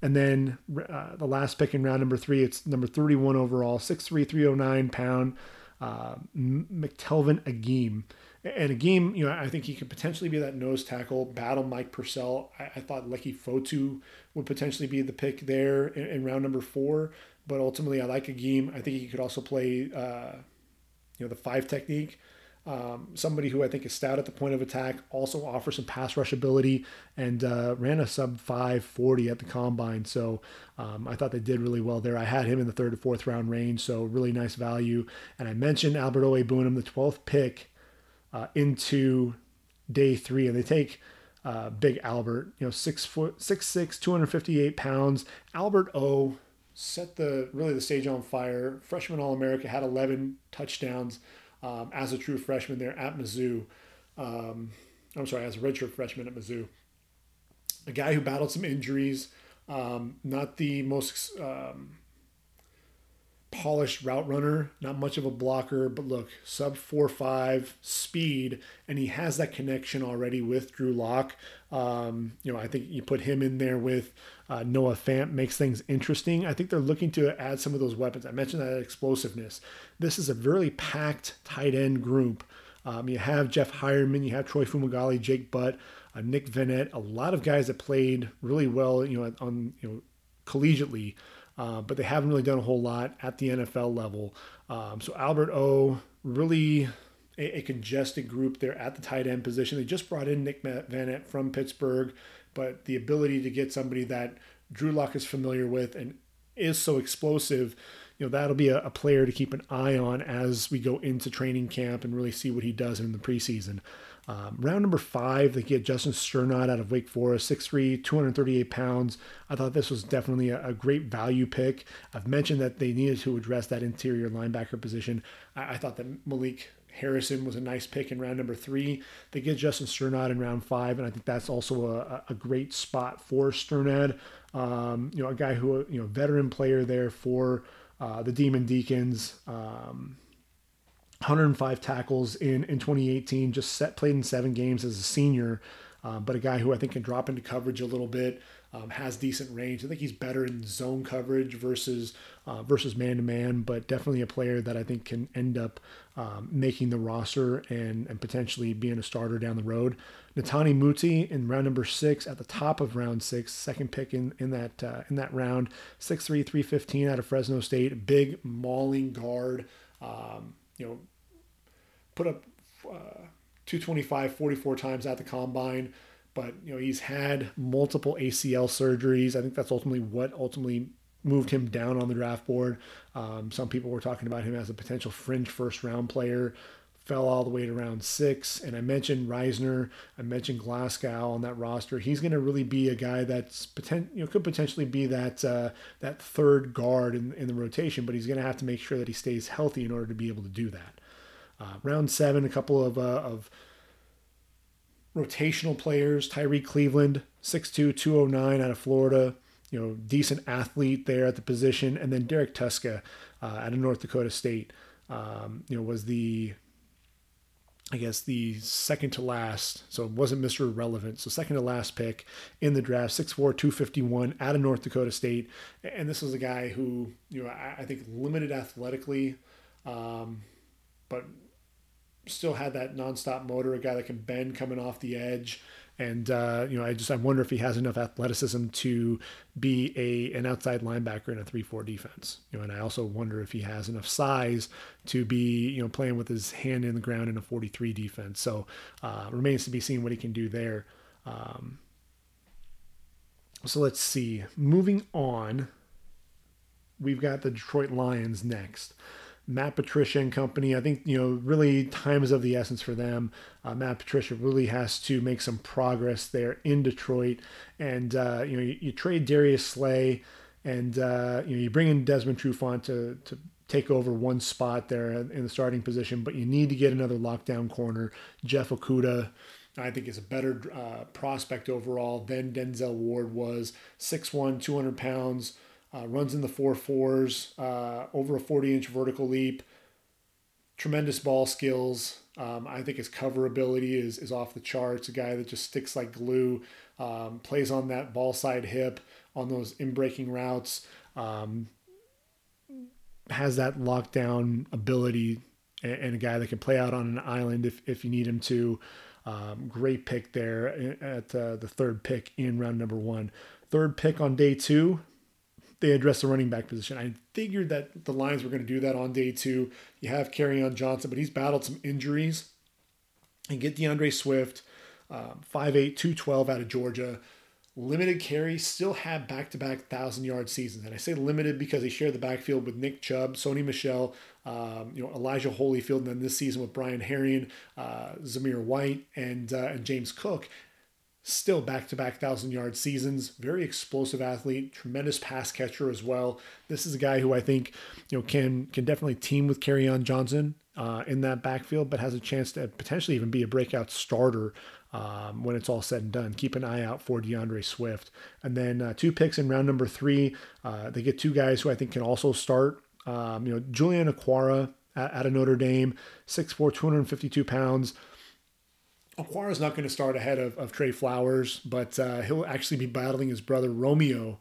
and then uh, the last pick in round number three, it's number 31 overall, 6'3, 309 pound, uh, McTelvin Agim. And Agim, you know, I think he could potentially be that nose tackle, battle Mike Purcell. I, I thought Leki Fotu would potentially be the pick there in, in, round number four, but ultimately I like Agim. I think he could also play, uh, you know, the five technique. Um, somebody who I think is stout at the point of attack, also offers some pass rush ability, and uh, ran a sub 540 at the combine. So um, I thought they did really well there. I had him in the third to fourth round range, so really nice value. And I mentioned Albert Okwuegbunam, the 12th pick uh, into day three, and they take uh, Big Albert, you know, six foot, six six, 258 pounds. Albert O set the really the stage on fire. Freshman All America had 11 touchdowns um, as a true freshman there at Mizzou. Um, I'm sorry, as a redshirt freshman at Mizzou. A guy who battled some injuries, um, not the most um, polished route runner, not much of a blocker, but look, sub four five speed, and he has that connection already with Drew Lock. Um, you know, I think you put him in there with uh, Noah Fant makes things interesting. I think they're looking to add some of those weapons. I mentioned that explosiveness. This is a very packed tight end group. Um, you have Jeff Heuerman, you have Troy Fumagalli, Jake Butt, uh, Nick Vannett, a lot of guys that played really well, you know, on you know collegiately uh, but they haven't really done a whole lot at the NFL level. Um, so Albert O really a, a, congested group there at the tight end position. They just brought in Nick Vannett from Pittsburgh, but the ability to get somebody that Drew Lock is familiar with and is so explosive, you know, that'll be a, a player to keep an eye on as we go into training camp and really see what he does in the preseason. Um, round number five, they get Justin Strnad out of Wake Forest, 6'3, 238 pounds. I thought this was definitely a, a, great value pick. I've mentioned that they needed to address that interior linebacker position. I, I thought that Malik Harrison was a nice pick in round number three. They get Justin Strnad in round five, and I think that's also a, a great spot for Strnad. Um, you know, a guy who, you know, veteran player there for uh, the Demon Deacons. Um, 105 tackles in, in 2018, just set, played in seven games as a senior, uh, but a guy who I think can drop into coverage a little bit. um, has decent range. I think he's better in zone coverage versus uh, versus man to man, but definitely a player that I think can end up um, making the roster and and potentially being a starter down the road. Netane Muti in round number six at the top of round six, second pick in in that uh, in that round, 6'3", 315 out of Fresno State, big mauling guard. Um, you know, put up uh, 225 44 times at the combine but you know he's had multiple ACL surgeries. I think that's ultimately what ultimately moved him down on the draft board. Um, some people were talking about him as a potential fringe first round player. Fell all the way to round six, and I mentioned Risner, I mentioned Glasgow on that roster. He's going to really be a guy that's potent, you know, could potentially be that uh, that third guard in, in the rotation, but he's going to have to make sure that he stays healthy in order to be able to do that. Uh, round seven, a couple of uh, of rotational players. Tyree Cleveland, 6'2, 209 out of Florida. You know, decent athlete there at the position. And then Derrek Tuszka uh, out of North Dakota State, um, you know, was the, I guess, the second to last. So it wasn't Mr. Relevant, So second to last pick in the draft, 6'4, 251 out of North Dakota State. And this was a guy who, you know, I, I think limited athletically, um, but still had that nonstop motor, a guy that can bend coming off the edge. And uh, you know, I just I wonder if he has enough athleticism to be a an outside linebacker in a three four defense. You know, and I also wonder if he has enough size to be you know playing with his hand in the ground in a forty three defense. So uh, remains to be seen what he can do there. Um, so let's see. Moving on, we've got the Detroit Lions next. Matt Patricia and company. I think you know really time is of the essence for them. Uh, Matt Patricia really has to make some progress there in Detroit, and uh, you know you, you, trade Darius Slay, and uh, you know you bring in Desmond Trufant to to take over one spot there in the starting position, but you need to get another lockdown corner. Jeff Okudah. I think is a better uh, prospect overall than Denzel Ward was. 6'1", 200 pounds, uh, runs in the four fours, uh, over a 40 inch vertical leap, tremendous ball skills. Um, I think his cover ability is, is off the charts. A guy that just sticks like glue, um, plays on that ball side hip on those in breaking routes, um, has that lockdown ability, and, and, a guy that can play out on an island if, if you need him to. Um, great pick there at uh, the third pick in round number one. Third pick on day two, they address the running back position. I figured that the Lions were going to do that on day two. You have Kerryon Johnson, but he's battled some injuries. And get D'Andre Swift, um, 5'8, 212 out of Georgia. Limited carry, still had back to back 1,000 yard seasons. And I say limited because he shared the backfield with Nick Chubb, Sony Michel, um, you know, Elijah Holyfield, and then this season with Brian Herrien, uh, Zamir White, and, uh, and James Cook still back to back thousand yard seasons. Very explosive athlete, tremendous pass catcher as well. This is a guy who I think you know can can definitely team with Kerryon Johnson uh, in that backfield, but has a chance to potentially even be a breakout starter. Um, when it's all said and done, keep an eye out for D'Andre Swift. And then uh, two picks in round number three. Uh, they get two guys who I think can also start. Um, you know, Julian Okwara at, at a Notre Dame, 6'4", 252 pounds Okwara's not going to start ahead of, of Trey Flowers, but uh, he'll actually be battling his brother Romeo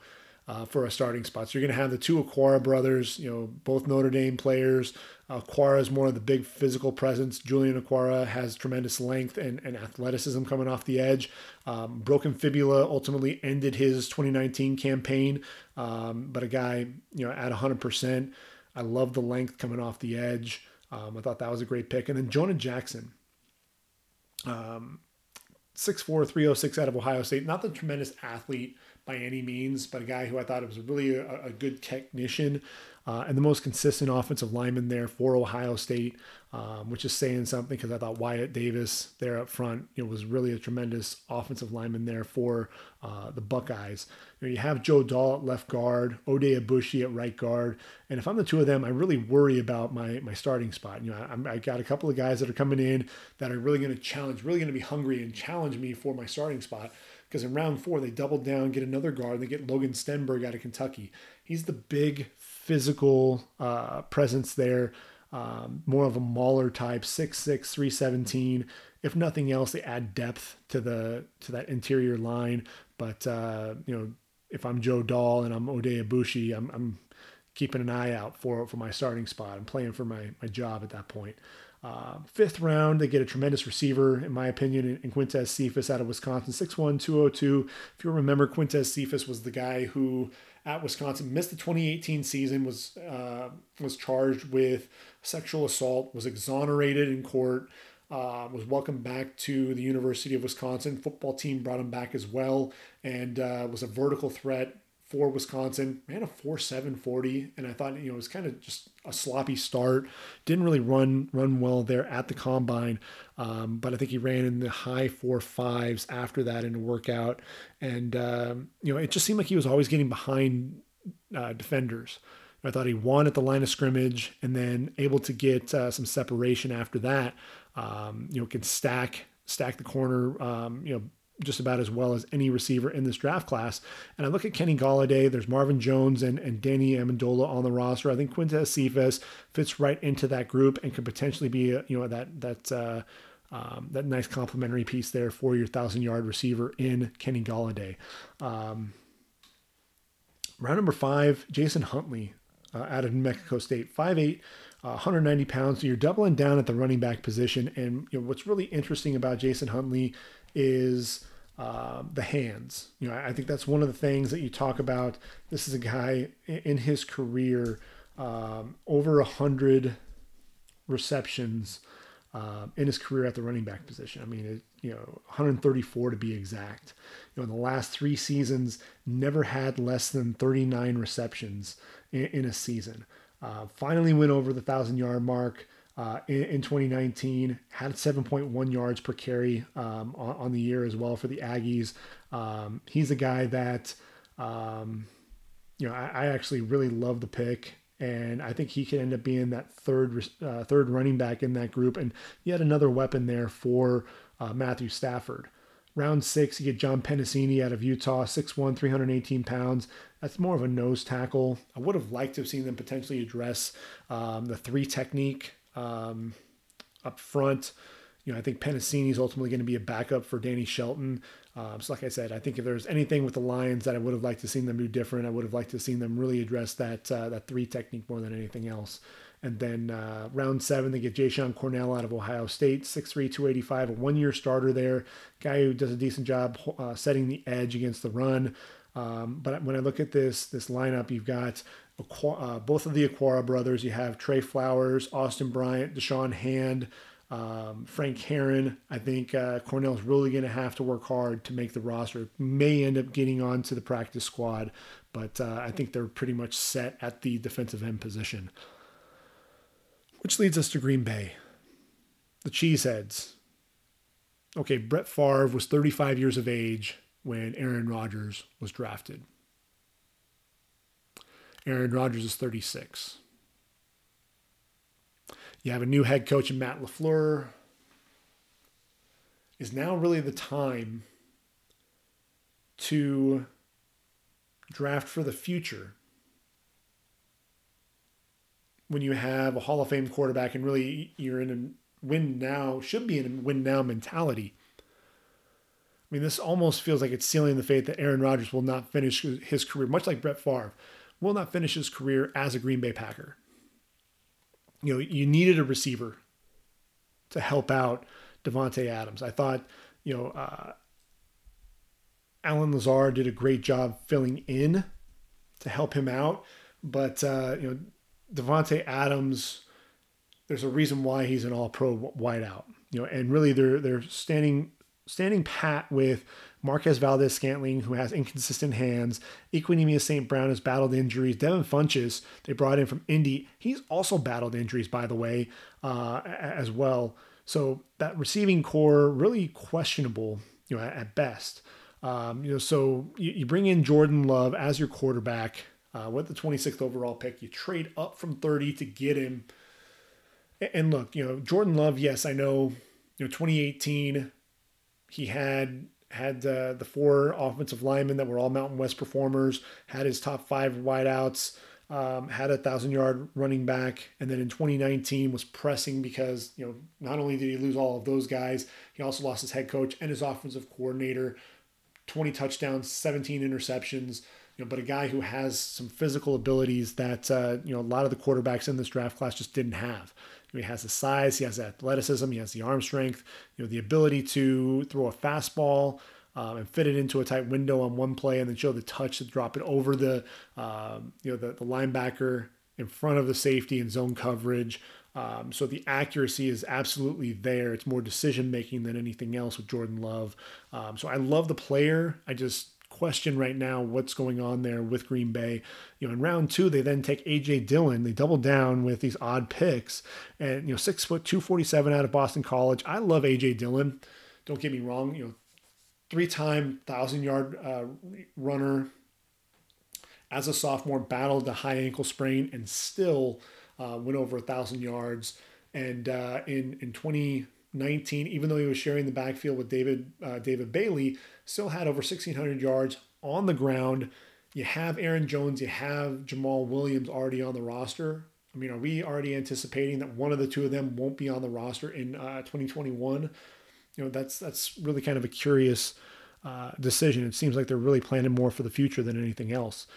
uh, for a starting spot. So you're going to have the two Okwara brothers, you know, both Notre Dame players. Okwara is more of the big physical presence. Julian Okwara has tremendous length and, and athleticism coming off the edge. Um, broken fibula ultimately ended his 2019 campaign, um, but a guy, you know, at 100%. I love the length coming off the edge. Um, I thought that was a great pick. And then Jonah Jackson, um, 6'4", 306 out of Ohio State. Not the tremendous athlete by any means, but a guy who I thought was really a, a good technician uh, and the most consistent offensive lineman there for Ohio State, um, which is saying something because I thought Wyatt Davis there up front you know, was really a tremendous offensive lineman there for uh, the Buckeyes. You, know, you, have Joe Dahl at left guard, Oday Aboushi at right guard, and if I'm the two of them, I really worry about my my starting spot. You know, I, I got a couple of guys that are coming in that are really going to challenge, really going to be hungry and challenge me for my starting spot because in round four they double down, get another guard, and they get Logan Stenberg out of Kentucky. He's the big physical uh, presence there, um, more of a mauler type, 6'6", 317. If nothing else, they add depth to the to that interior line. But uh, you know, if I'm Joe Dahl and I'm Oday Aboushi, I'm, I'm keeping an eye out for for my starting spot. I'm playing for my my job at that point. Uh, fifth round, they get a tremendous receiver, in my opinion, in, in Quintez Cephus out of Wisconsin, 6'1, 202. If you remember, Quintez Cephus was the guy who at Wisconsin missed the 2018 season, was uh, was charged with sexual assault, was exonerated in court, uh, was welcomed back to the University of Wisconsin. Football team brought him back as well, and uh, was a vertical threat for Wisconsin. Ran a 4.7 40, and I thought you know it was kind of just a sloppy start. Didn't really run run well there at the combine, um, but I think he ran in the high four fives after that in the workout, and um, you know it just seemed like he was always getting behind uh, defenders. I thought he won at the line of scrimmage and then able to get uh, some separation after that. Um, you know, can stack stack the corner. Um, you know, just about as well as any receiver in this draft class. And I look at Kenny Golladay, there's Marvin Jones and, and Danny Amendola on the roster. I think Quintez Cephus fits right into that group and could potentially be, a, you know, that, that, uh, um, that nice complementary piece there for your thousand yard receiver in Kenny Golladay. Um, round number five, Jason Huntley uh, out of New Mexico State, 5'8, uh, 190 pounds. So you're doubling down at the running back position. And you know, what's really interesting about Jason Huntley is uh, the hands. You know, I think that's one of the things that you talk about. This is a guy in his career um, over a hundred receptions uh, in his career at the running back position. I mean, it, you know, 134 to be exact. You know, in the last three seasons, never had less than 39 receptions in, in a season. Uh, finally went over the thousand yard mark uh, in, in, 2019. Had 7.1 yards per carry um, on, on, the year as well for the Aggies. Um, he's a guy that, um, you know, I, I, actually really love the pick. And I think he could end up being that third uh, third running back in that group, and yet another weapon there for uh, Matthew Stafford. Round six, you get John Penisini out of Utah, 6'1, 318 pounds. That's more of a nose tackle. I would have liked to have seen them potentially address um, the three technique um, up front. You know, I think Penisini is ultimately going to be a backup for Danny Shelton. Um, so, like I said, I think if there's anything with the Lions that I would have liked to seen them do different, I would have liked to seen them really address that uh, that three technique more than anything else. And then uh, round seven, they get Jashon Cornell out of Ohio State, 6'3", 285, a one-year starter there. Guy who does a decent job uh, setting the edge against the run. Um, but when I look at this this lineup, you've got uh, both of the Okwara brothers. You have Trey Flowers, Austin Bryant, Da'Shawn Hand, um, Frank Herron. I think uh, Cornell's really going to have to work hard to make the roster. May end up getting onto the practice squad, but uh, I think they're pretty much set at the defensive end position. Which leads us to Green Bay, the Cheeseheads. Okay, Brett Favre was 35 years of age when Aaron Rodgers was drafted. Aaron Rodgers is 36. You have a new head coach in Matt LaFleur. Is now really the time to draft for the future when you have a Hall of Fame quarterback and really you're in a win now, should be in a win now mentality. I mean, this almost feels like it's sealing the fate that Aaron Rodgers will not finish his career, much like Brett Favre will not finish his career as a Green Bay Packer. You know, you needed a receiver to help out Davante Adams. I thought, you know, uh, Allen Lazard did a great job filling in to help him out, but uh, you know, Davante Adams. There's a reason why he's an All-Pro wideout. You know, and really they're they're standing standing pat with Marquez Valdes-Scantling, who has inconsistent hands. Equanimeous St. Brown has battled injuries. Devin Funchess, they brought in from Indy. He's also battled injuries, by the way, uh, as well. So that receiving corps really questionable, you know, at, at best. Um, you know, so you, you, bring in Jordan Love as your quarterback uh, with the 26th overall pick. You trade up from 30 to get him. And look, you know, Jordan Love. Yes, I know. You know, 2018, he had had the the four offensive linemen that were all Mountain West performers, had his top five wideouts, um, had a thousand yard running back, and then in 2019 was pressing because you know not only did he lose all of those guys, he also lost his head coach and his offensive coordinator. 20 touchdowns, 17 interceptions. You know, but a guy who has some physical abilities that uh, you know a lot of the quarterbacks in this draft class just didn't have. He has the size, he has the athleticism, he has the arm strength, you know, the ability to throw a fastball um, and fit it into a tight window on one play, and then show the touch to drop it over the um, you know the, the linebacker in front of the safety and zone coverage. Um, so the accuracy is absolutely there. It's more decision making than anything else with Jordan Love. Um, so I love the player. I just question right now what's going on there with Green Bay. You know, in round two, they then take AJ Dillon. They double down with these odd picks, and you know, six foot two forty seven out of Boston College. I love AJ Dillon. Don't get me wrong. You know, three time thousand yard uh, runner. As a sophomore, battled a high ankle sprain and still uh, went over a thousand yards. And uh, in in 2019, even though he was sharing the backfield with David uh, David Bailey, still had over 1,600 yards on the ground. You have Aaron Jones, you have Jamaal Williams already on the roster. I mean, are we already anticipating that one of the two of them won't be on the roster in uh, 2021? You know, that's that's really kind of a curious uh, decision. It seems like they're really planning more for the future than anything else.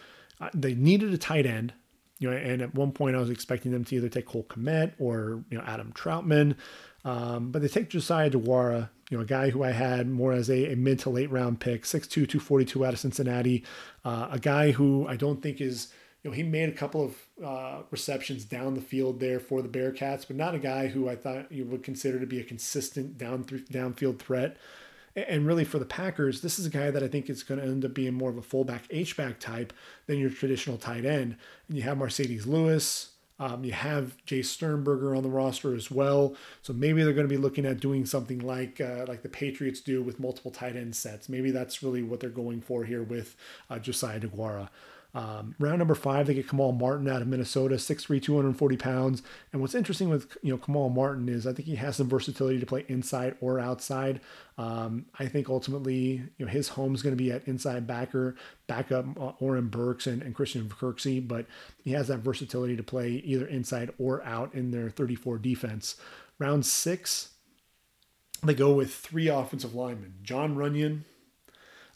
Uh, they needed a tight end, you know, and at one point I was expecting them to either take Cole Kmet or you know Adam Trautman, um, but they take Josiah Deguara, you know, a guy who I had more as a, a mid to late round pick, 6'2", 242 out of Cincinnati, uh, a guy who I don't think is, you know, he made a couple of uh, receptions down the field there for the Bearcats, but not a guy who I thought you would consider to be a consistent down th- downfield threat. And really, for the Packers, this is a guy that I think is going to end up being more of a fullback H back type than your traditional tight end. And you have Marcedes Lewis, um, you have Jay Sternberger on the roster as well, so maybe they're going to be looking at doing something like uh, like the Patriots do with multiple tight end sets. Maybe that's really what they're going for here with uh, Josiah Deguara. Um, round number five, they get Kamal Martin out of Minnesota, 6'3", 240 pounds. And what's interesting with you know Kamal Martin is I think he has some versatility to play inside or outside. Um, I think ultimately you know his home's going to be at inside backer, backup uh, Oren Burks and, and Christian Kirksey, but he has that versatility to play either inside or out in their 34 defense. Round six, they go with three offensive linemen. Jon Runyan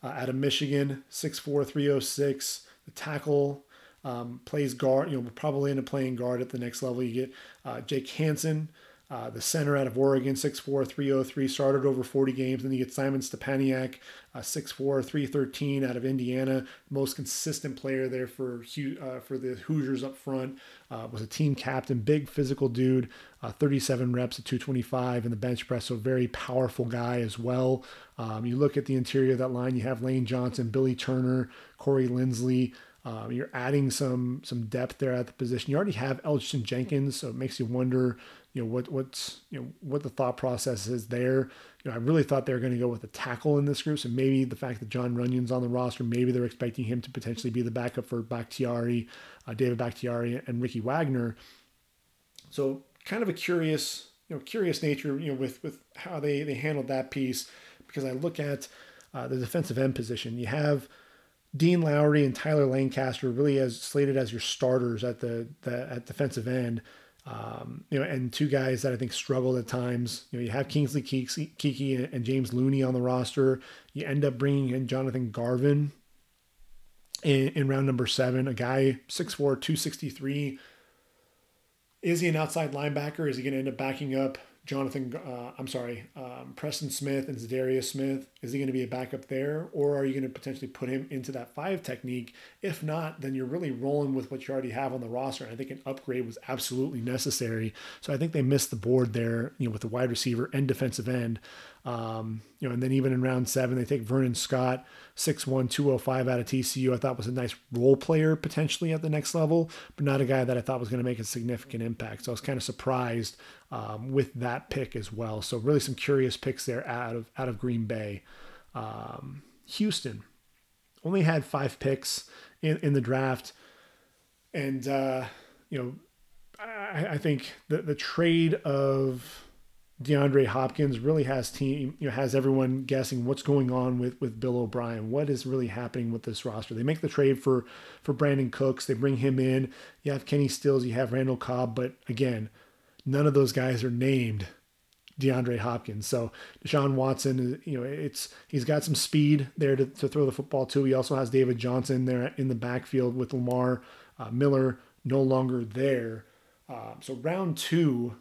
uh, out of Michigan, 6'4", 306 the tackle um, plays guard. You know, will probably end up playing guard at the next level. You get uh, Jake Hanson, uh, the center out of Oregon, 6'4", 303, started over 40 games. Then you get Simon Stepaniak, uh, 6'4", 313 out of Indiana, most consistent player there for uh, for the Hoosiers up front. Uh, was a team captain, big physical dude, uh, 37 reps at 225 in the bench press, so very powerful guy as well. Um, you look at the interior of that line, you have Lane Johnson, Billy Turner, Corey Linsley. Um, you're adding some some depth there at the position. You already have Elgton Jenkins, so it makes you wonder you know what what's you know what the thought process is there. You know, I really thought they were going to go with a tackle in this group. So maybe the fact that Jon Runyan's on the roster, maybe they're expecting him to potentially be the backup for Bakhtiari, uh, David Bakhtiari, and Ricky Wagner. So kind of a curious you know curious nature you know with with how they they handled that piece because I look at uh, the defensive end position. You have Dean Lowry and Tyler Lancaster really as slated as your starters at the, the at defensive end. Um, you know, and two guys that I think struggled at times. You know, you have Kingsley Keke and James Looney on the roster. You end up bringing in Jonathan Garvin in, in round number seven, a guy 6'4", 263. Is he an outside linebacker? Is he going to end up backing up Jonathan, uh, I'm sorry, um, Preston Smith and Za'Darius Smith? Is he going to be a backup there? Or are you going to potentially put him into that five technique? If not, then you're really rolling with what you already have on the roster. And I think an upgrade was absolutely necessary. So I think they missed the board there, you know, with the wide receiver and defensive end. Um, you know, and then even in round seven, they take Vernon Scott, 6'1, 205 out of TCU. I thought was a nice role player potentially at the next level, but not a guy that I thought was going to make a significant impact. So I was kind of surprised um, with that pick as well. So really some curious picks there out of out of Green Bay. Um, Houston only had five picks in, in the draft, and uh, you know I, I think the the trade of DeAndre Hopkins really has team you know has everyone guessing what's going on with with Bill O'Brien. What is really happening with this roster? They make the trade for for Brandin Cooks. They bring him in. You have Kenny Stills. You have Randall Cobb. But again, none of those guys are named DeAndre Hopkins. So Deshaun Watson, you know, it's he's got some speed there to, to throw the football to. He also has David Johnson there in the backfield with Lamar uh, Miller no longer there. Uh, so round two,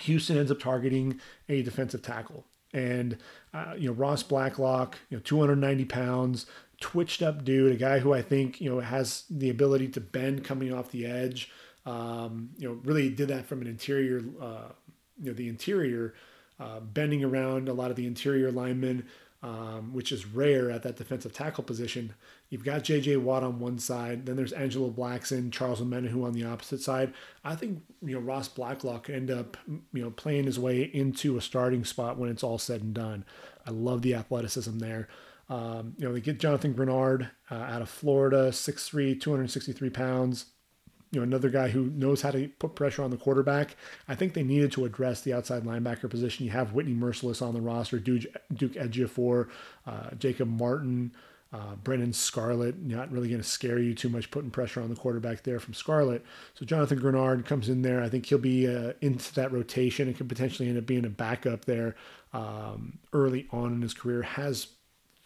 Houston ends up targeting a defensive tackle. And, uh, you know, Ross Blacklock, you know, 290 pounds, twitched up dude, a guy who I think, you know, has the ability to bend coming off the edge. Um, you know, really did that from an interior, uh, you know, the interior, uh, bending around a lot of the interior linemen, um, which is rare at that defensive tackle position. You've got J.J. Watt on one side, then there's Angelo Blackson, Charles Omenihu on the opposite side. I think you know Ross Blacklock could end up you know playing his way into a starting spot when it's all said and done. I love the athleticism there. Um, you know they get Jonathan Greenard uh, out of Florida, 6'3", 263 pounds you know another guy who knows how to put pressure on the quarterback. I think they needed to address the outside linebacker position. You have Whitney Mercilus on the roster, Duke, Duke Ejiofor, uh, Jacob Martin, uh, Brennan Scarlett. Not really going to scare you too much putting pressure on the quarterback there from Scarlett. So Jonathan Greenard comes in there. I think he'll be uh, into that rotation and could potentially end up being a backup there um, early on in his career. Has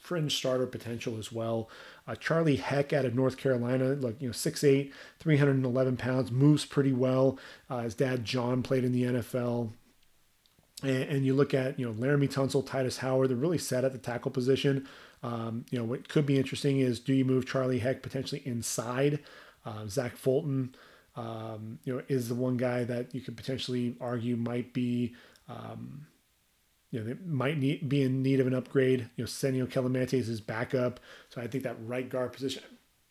fringe starter potential as well. Uh, Charlie Heck out of North Carolina, like you know, 6'8", 311 pounds, moves pretty well. Uh, his dad John played in the NFL. And, and, you look at you know Laremy Tunsil, Tytus Howard, they're really set at the tackle position. Um, you know what could be interesting is do you move Charlie Heck potentially inside? Uh, Zach Fulton, um, you know, is the one guy that you could potentially argue might be um, you know, they might need, be in need of an upgrade. You know, Senio Kelemete is his backup. So I think that right guard position,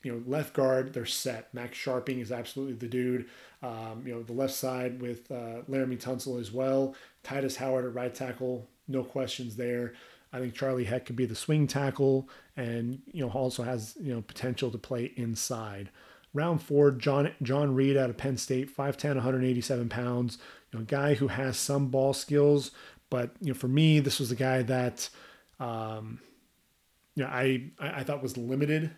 you know, left guard, they're set. Max Scharping is absolutely the dude. Um, you know, the left side with uh, Laremy Tunsil as well. Tytus Howard at right tackle, no questions there. I think Charlie Heck could be the swing tackle and, you know, also has, you know, potential to play inside. Round four, John John Reid out of Penn State, 5'10, 187 pounds. You know, a guy who has some ball skills, but you know, for me, this was a guy that, um, you know, I I thought was limited.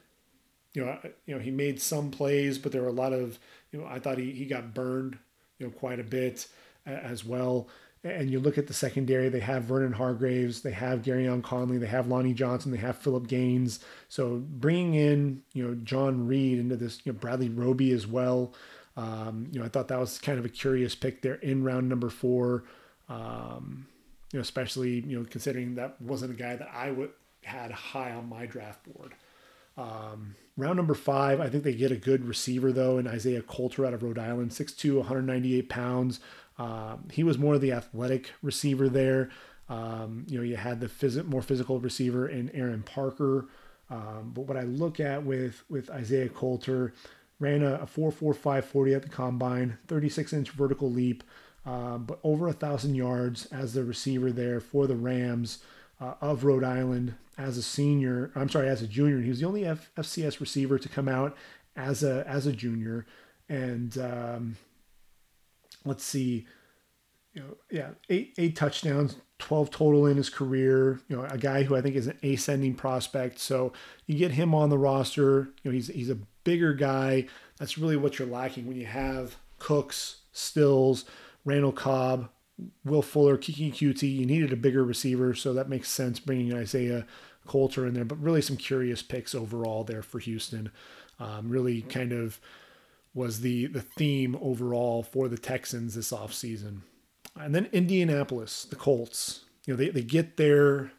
You know, you know, he made some plays, but there were a lot of, you know, I thought he he got burned, you know, quite a bit as well. And you look at the secondary, they have Vernon Hargreaves, they have Gareon Conley, they have Lonnie Johnson, they have Phillip Gaines. So bringing in, you know, John Reid into this, you know, Bradley Roby as well. Um, you know, I thought that was kind of a curious pick there in round number four. Um, you know, especially you know considering that wasn't a guy that I would had high on my draft board. Um, round number five, I think they get a good receiver though, in Isaiah Coulter out of Rhode Island, 6'2", 198 pounds. Um, he was more the athletic receiver there. Um, you know, you had the phys- more physical receiver in Aaron Parker. Um, but what I look at with with Isaiah Coulter, ran a, a 4.45 40 at the combine, 36 inch vertical leap, uh, but over a thousand yards as the receiver there for the Rams uh, of Rhode Island as a senior. I'm sorry, as a junior. He was the only F- FCS receiver to come out as a as a junior, and um, let's see, you know, yeah, eight eight touchdowns, 12 total in his career. You know, a guy who I think is an ascending prospect. So you get him on the roster. You know, he's he's a bigger guy. That's really what you're lacking when you have Cooks, Stills, Randall Cobb, Will Fuller, Keke Coutee. You needed a bigger receiver, so that makes sense bringing Isaiah Coulter in there. But really, some curious picks overall there for Houston. Um, really, kind of was the the theme overall for the Texans this offseason. And then Indianapolis, the Colts. You know, they, they get their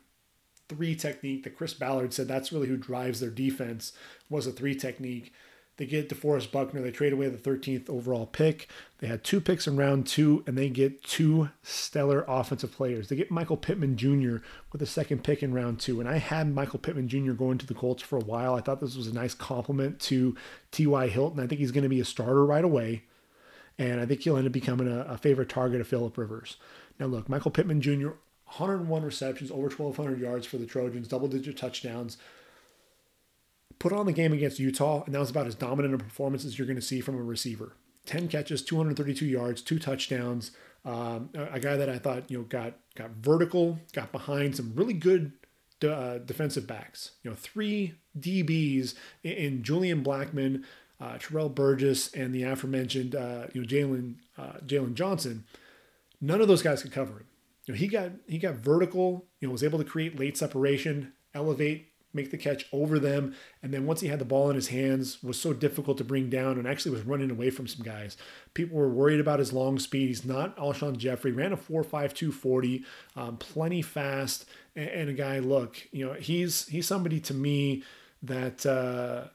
three technique that Chris Ballard said that's really who drives their defense was a three technique. They get DeForest Buckner. They trade away the 13th overall pick. They had two picks in round two, and they get two stellar offensive players. They get Michael Pittman Jr. with the second pick in round two. And I had Michael Pittman Jr. going to the Colts for a while. I thought this was a nice complement to T.Y. Hilton. I think he's going to be a starter right away. And I think he'll end up becoming a, a favorite target of Philip Rivers. Now, look, Michael Pittman Jr., 101 receptions, over 1,200 yards for the Trojans, double digit touchdowns put on the game against Utah, and that was about as dominant a performance as you're going to see from a receiver. 10 catches, 232 yards, two touchdowns. Um, a, guy that I thought you know got got vertical, got behind some really good uh, defensive backs. You know, three DBs in, in Julian Blackmon, uh, Terrell Burgess, and the aforementioned uh, you know Jaylon uh, Jaylon Johnson. None of those guys could cover him. You know, he got he got vertical. You know, was able to create late separation, elevate, make the catch over them, and then once he had the ball in his hands, was so difficult to bring down, and actually was running away from some guys. People were worried about his long speed. He's not Alshon Jeffery. Ran a 4.52 40, um, plenty fast, and, and, a guy. Look, you know, he's he's somebody to me that uh,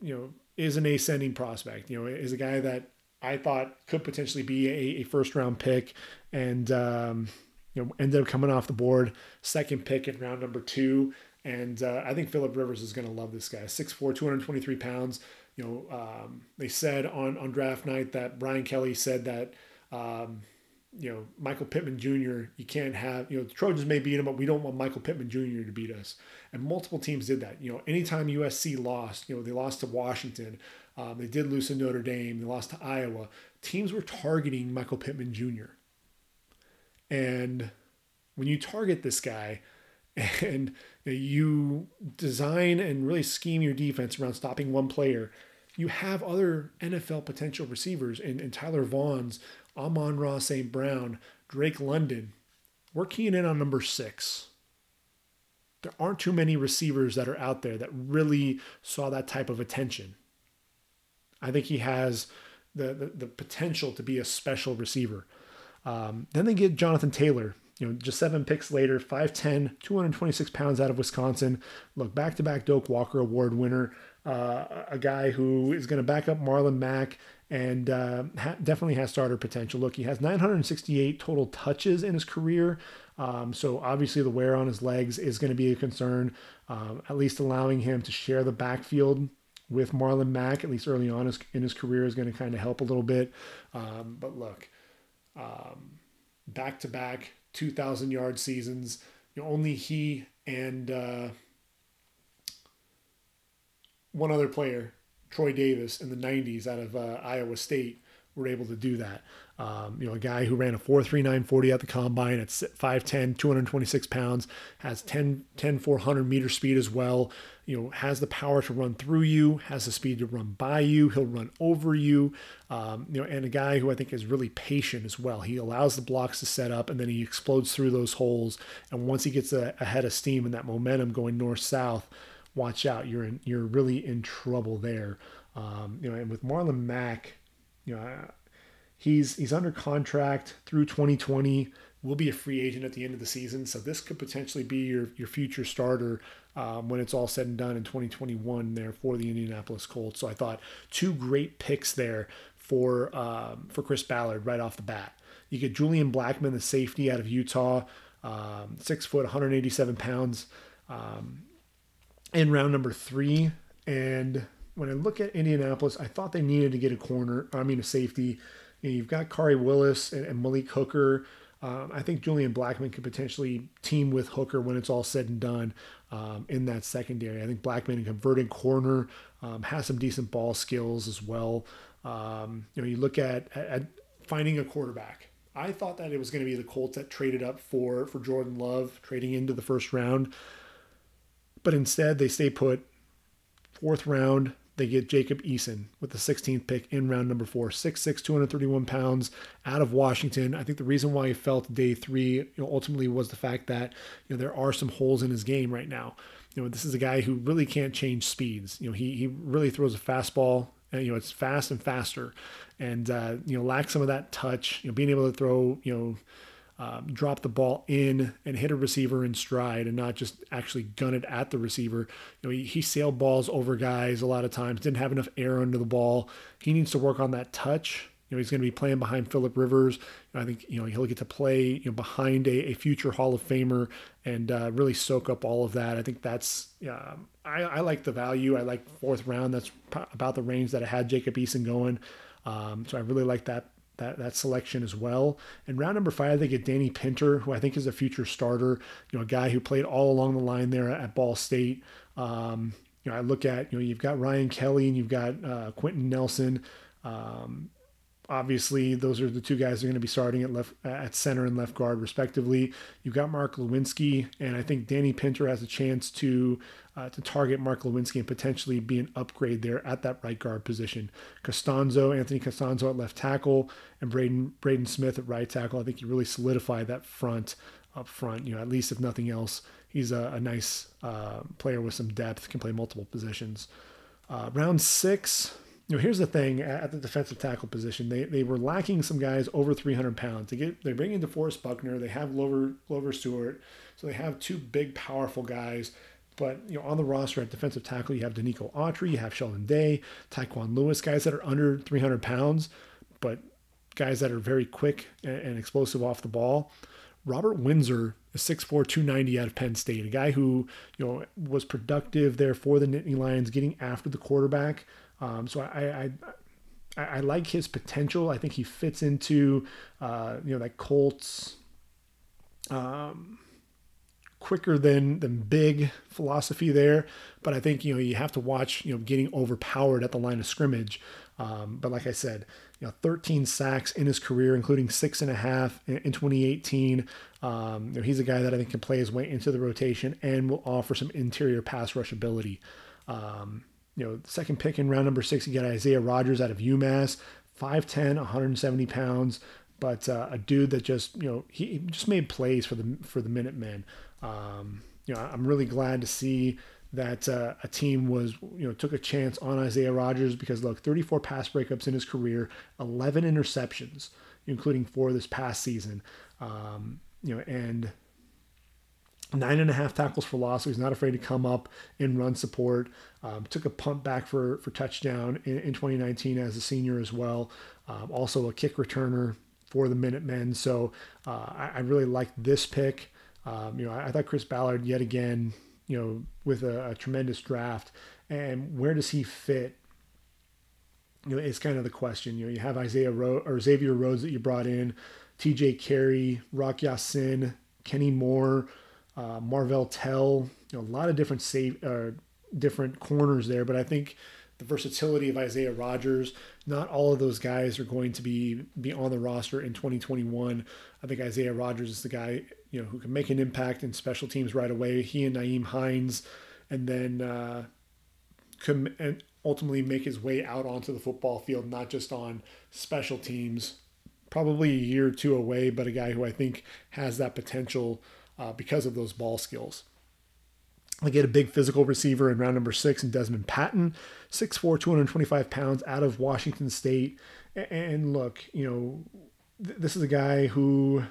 you know is an ascending prospect. You know, is a guy that I thought could potentially be a, a first round pick, and um, you know ended up coming off the board, second pick in round number two. And uh, I think Philip Rivers is going to love this guy. 6'4", 223 pounds. You know, um, they said on on draft night that Brian Kelly said that. Um, you know, Michael Pittman Jr., you can't have, you know, the Trojans may beat him, but we don't want Michael Pittman Jr. to beat us. And multiple teams did that. You know, anytime USC lost, you know, they lost to Washington, um, they did lose to Notre Dame, they lost to Iowa. Teams were targeting Michael Pittman Jr. And when you target this guy and you design and really scheme your defense around stopping one player, you have other NFL potential receivers in, in Tyler Vaughns, Amon-Ra St. Brown, Drake London. We're keying in on number six. There aren't too many receivers that are out there that really saw that type of attention. I think he has the, the, the potential to be a special receiver. Um, then they get Jonathan Taylor, you know, just seven picks later, 5'10, 226 pounds out of Wisconsin. Look, back to back Doak Walker Award winner, uh, a guy who is going to back up Marlon Mack and uh, ha- definitely has starter potential. Look, he has 968 total touches in his career. Um, so obviously the wear on his legs is going to be a concern, um, at least allowing him to share the backfield with Marlon Mack, at least early on in his career, is going to kind of help a little bit. Um, but look, back to back 2,000 yard seasons. You know, only he and uh, one other player, Troy Davis, in the 90s out of uh, Iowa State, were able to do that. Um, you know, a guy who ran a 4.3940 at the combine at 5'10, 226 pounds, has 10, 10, 400 meter speed as well. You know, has the power to run through you, has the speed to run by you. He'll run over you. Um, you know, and a guy who I think is really patient as well. He allows the blocks to set up and then he explodes through those holes. And once he gets a, ahead of steam and that momentum going north south, watch out. You're in, you're really in trouble there. Um, you know, and with Marlon Mack, you know, he's he's under contract through 2020. Will be a free agent at the end of the season, so this could potentially be your your future starter um, when it's all said and done in 2021 there for the Indianapolis Colts. So I thought two great picks there for um, for Chris Ballard right off the bat. You get Julian Blackmon, the safety out of Utah, um, six foot, 187 pounds, um, in round number three. And when I look at Indianapolis, I thought they needed to get a corner. I mean, a safety. You know, you've got Khari Willis and, and Malik Hooker. Um, I think Julian Blackmon could potentially team with Hooker when it's all said and done um, in that secondary. I think Blackmon a converted corner, um, has some decent ball skills as well. Um, you know, you look at, at, at finding a quarterback. I thought that it was going to be the Colts that traded up for for Jordan Love, trading into the first round, but instead they stay put. Fourth round, they get Jacob Eason with the 16th pick in round number four, 6'6, 231 pounds out of Washington. I think the reason why he fell day three you know, ultimately was the fact that you know there are some holes in his game right now. You know, this is a guy who really can't change speeds. You know, he, he really throws a fastball and, you know, it's fast and faster and, uh, you know, lacks some of that touch, you know, being able to throw, you know, um, drop the ball in and hit a receiver in stride and not just actually gun it at the receiver. You know, he, he sailed balls over guys a lot of times, didn't have enough air under the ball. He needs to work on that touch. You know, he's going to be playing behind Philip Rivers. I think you know he'll get to play you know behind a, a future Hall of Famer and uh, really soak up all of that. I think that's yeah. I, I like the value. I like fourth round. That's about the range that I had Jacob Eason going. Um, so I really like that that that selection as well. And round number five, they get Danny Pinter, who I think is a future starter. You know, a guy who played all along the line there at Ball State. Um, you know, I look at you know you've got Ryan Kelly and you've got uh, Quenton Nelson. Um, obviously those are the two guys that are going to be starting at left at center and left guard respectively. You've got Mark Glowinski, and I think Danny Pinter has a chance to uh, to target Mark Glowinski and potentially be an upgrade there at that right guard position. Castonzo, Anthony Castonzo at left tackle, and Braden Braden Smith at right tackle. I think you really solidified that front up front. You know, at least if nothing else, he's a, a nice uh, player with some depth, can play multiple positions. Uh, round six, you know, here's the thing at the defensive tackle position, they, they were lacking some guys over 300 pounds. They get they bring in DeForest Buckner, they have Grover Grover Stewart, so they have two big, powerful guys. But you know, on the roster at defensive tackle, you have Denico Autry, you have Sheldon Day, Tyquan Lewis, guys that are under 300 pounds, but guys that are very quick and, and explosive off the ball. Robert Windsor is 6'4", 290 out of Penn State, a guy who you know was productive there for the Nittany Lions, getting after the quarterback. Um, so I, I, I, I like his potential. I think he fits into uh, you know that Colts um, quicker than than big philosophy there. But I think you know you have to watch you know getting overpowered at the line of scrimmage. Um, but like I said, you know, 13 sacks in his career, including six and a half in, in 2018. Um, you know, he's a guy that I think can play his way into the rotation and will offer some interior pass rush ability. Um, you know, second pick in round number six, you get Isaiah Rodgers out of UMass, 5'10, 170 pounds, but uh, a dude that just, you know, he, just made plays for the for the Minutemen. Um, you know, I'm really glad to see that uh, a team was, you know, took a chance on Isaiah Rodgers because look, 34 pass breakups in his career, 11 interceptions, including four this past season. Um, you know, and nine and a half tackles for loss. So he's not afraid to come up and run support. Um, took a punt back for for touchdown in, in 2019 as a senior as well. Um, also a kick returner for the Minutemen. So uh, I, I, really like this pick. Um, you know, I, I, thought Chris Ballard yet again, you know, with a, a tremendous draft. And where does he fit you know, it's kind of the question. You know, you have Isaiah Ro- or Xavier Rhodes that you brought in, T.J. Carrie, Rock Ya-Sin, Kenny Moore, uh, Marvell Tell, you know, a lot of different save, uh, different corners there. But I think the versatility of Isaiah Rodgers, not all of those guys are going to be be on the roster in 2021. I think Isaiah Rodgers is the guy you know who can make an impact in special teams right away. He and Nyheim Hines, and then uh, could and ultimately make his way out onto the football field, not just on special teams. Probably a year or two away, but a guy who I think has that potential uh, because of those ball skills. They get a big physical receiver in round number six and Dezmon Patmon, 6'4, 225 pounds out of Washington State. And look, you know, th- this is a guy who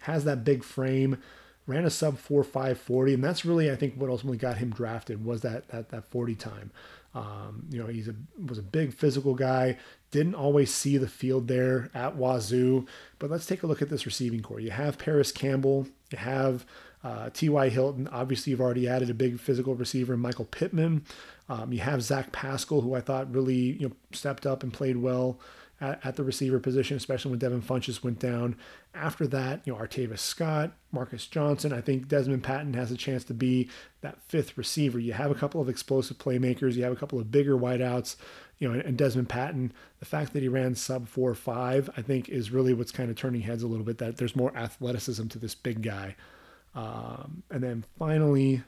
has that big frame, ran a sub 4 540, and that's really, I think, what ultimately got him drafted was that that, that 40 time. Um, you know, he's a was a big physical guy. Didn't always see the field there at Wazoo, but let's take a look at this receiving corps. You have Parris Campbell, you have uh, T.Y. Hilton. Obviously, you've already added a big physical receiver, Michael Pittman. Um, you have Zach Pascal, who I thought really you know stepped up and played well at, at the receiver position, especially when Devin Funchess went down. After that, you know Artavis Scott, Marcus Johnson. I think Dezmon Patmon has a chance to be that fifth receiver. You have a couple of explosive playmakers. You have a couple of bigger wideouts you know, and Dezmon Patmon, the fact that he ran sub four five, I think is really what's kind of turning heads a little bit. That there's more athleticism to this big guy. Um, and then finally,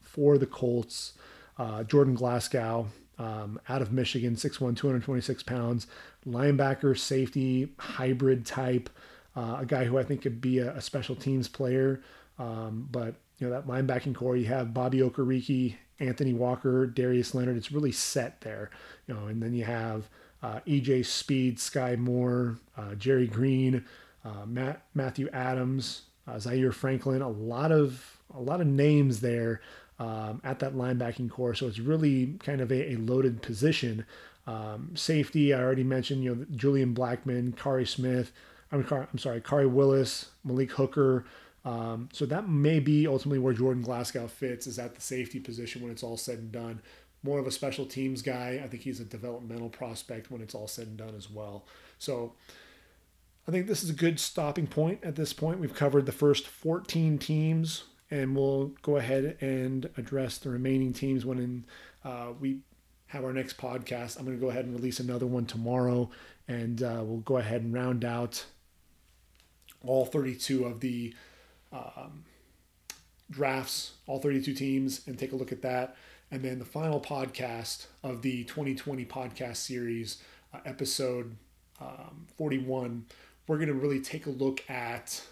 for the Colts, uh, Jordan Glasgow um, out of Michigan, 6'1", 226 pounds, linebacker, safety, hybrid type, uh, a guy who I think could be a, a special teams player. Um, but you know that linebacking corps, you have Bobby Okereke Anthony Walker, Darius Leonard. It's really set there, you know. And then you have uh, EJ Speed, Skai Moore, uh, Jerry Green, uh, Matt Matthew Adams, uh, Zaire Franklin. A lot of a lot of names there um, at that linebacking corps. So it's really kind of a, a loaded position. Um, safety, I already mentioned. You know, Julian Blackmon, Kari Smith. I'm, I'm sorry, Khari Willis, Malik Hooker. Um, so that may be ultimately where Jordan Glasgow fits is at the safety position when it's all said and done. More of a special teams guy. I think he's a developmental prospect when it's all said and done as well. So I think this is a good stopping point at this point. We've covered the first 14 teams, and we'll go ahead and address the remaining teams when in, uh, we have our next podcast. I'm going to go ahead and release another one tomorrow, and uh, we'll go ahead and round out all 32 of the um, drafts, all 32 teams, and take a look at that. And then the final podcast of the 2020 podcast series, uh, episode um, 41, we're going to really take a look at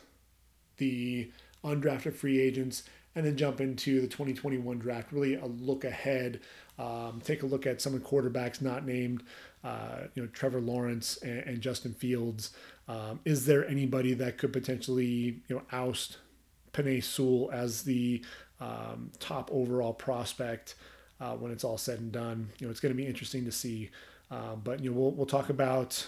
the undrafted free agents and then jump into the 2021 draft. Really a look ahead. Um, take a look at some of the quarterbacks not named, uh, you know, Trevor Lawrence and, and Justin Fields. Um, is there anybody that could potentially, you know, oust Penei Sewell as the um, top overall prospect uh, when it's all said and done? You know, it's going to be interesting to see. Uh, but you know, we'll we'll talk about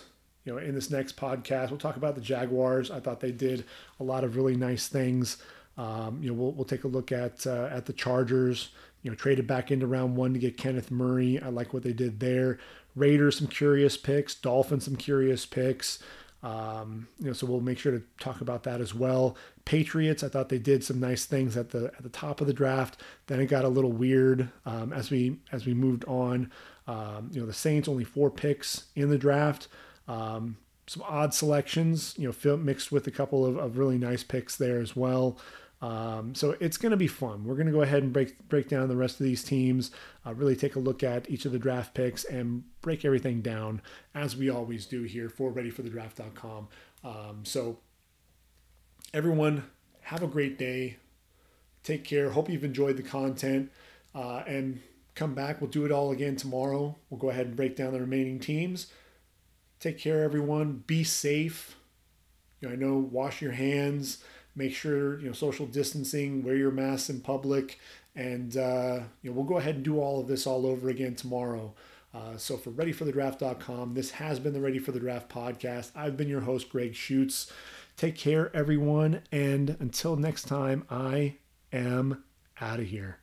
you know in this next podcast. We'll talk about the Jaguars. I thought they did a lot of really nice things. Um, you know, we'll, we'll take a look at uh, at the Chargers. You know, traded back into round one to get Kenneth Murray. I like what they did there. Raiders, some curious picks. Dolphins, some curious picks. Um, you know, so we'll make sure to talk about that as well. Patriots, I thought they did some nice things at the at the top of the draft. Then it got a little weird um, as we as we moved on. Um, you know, the Saints only four picks in the draft. Um, some odd selections, you know, mixed with a couple of, of really nice picks there as well. Um, so it's going to be fun. We're going to go ahead and break break down the rest of these teams, uh, really take a look at each of the draft picks, and break everything down as we always do here for ReadyForTheDraft.com. Um, so everyone, have a great day. Take care. Hope you've enjoyed the content, uh, and come back. We'll do it all again tomorrow. We'll go ahead and break down the remaining teams. Take care, everyone. Be safe. You know, I know wash your hands make sure you know social distancing, wear your masks in public, and uh, you know we'll go ahead and do all of this all over again tomorrow. Uh, so for readyforthedraft.com, this has been the Ready for the Draft podcast. I've been your host, Greg Schutz. Take care, everyone, and until next time, I am out of here.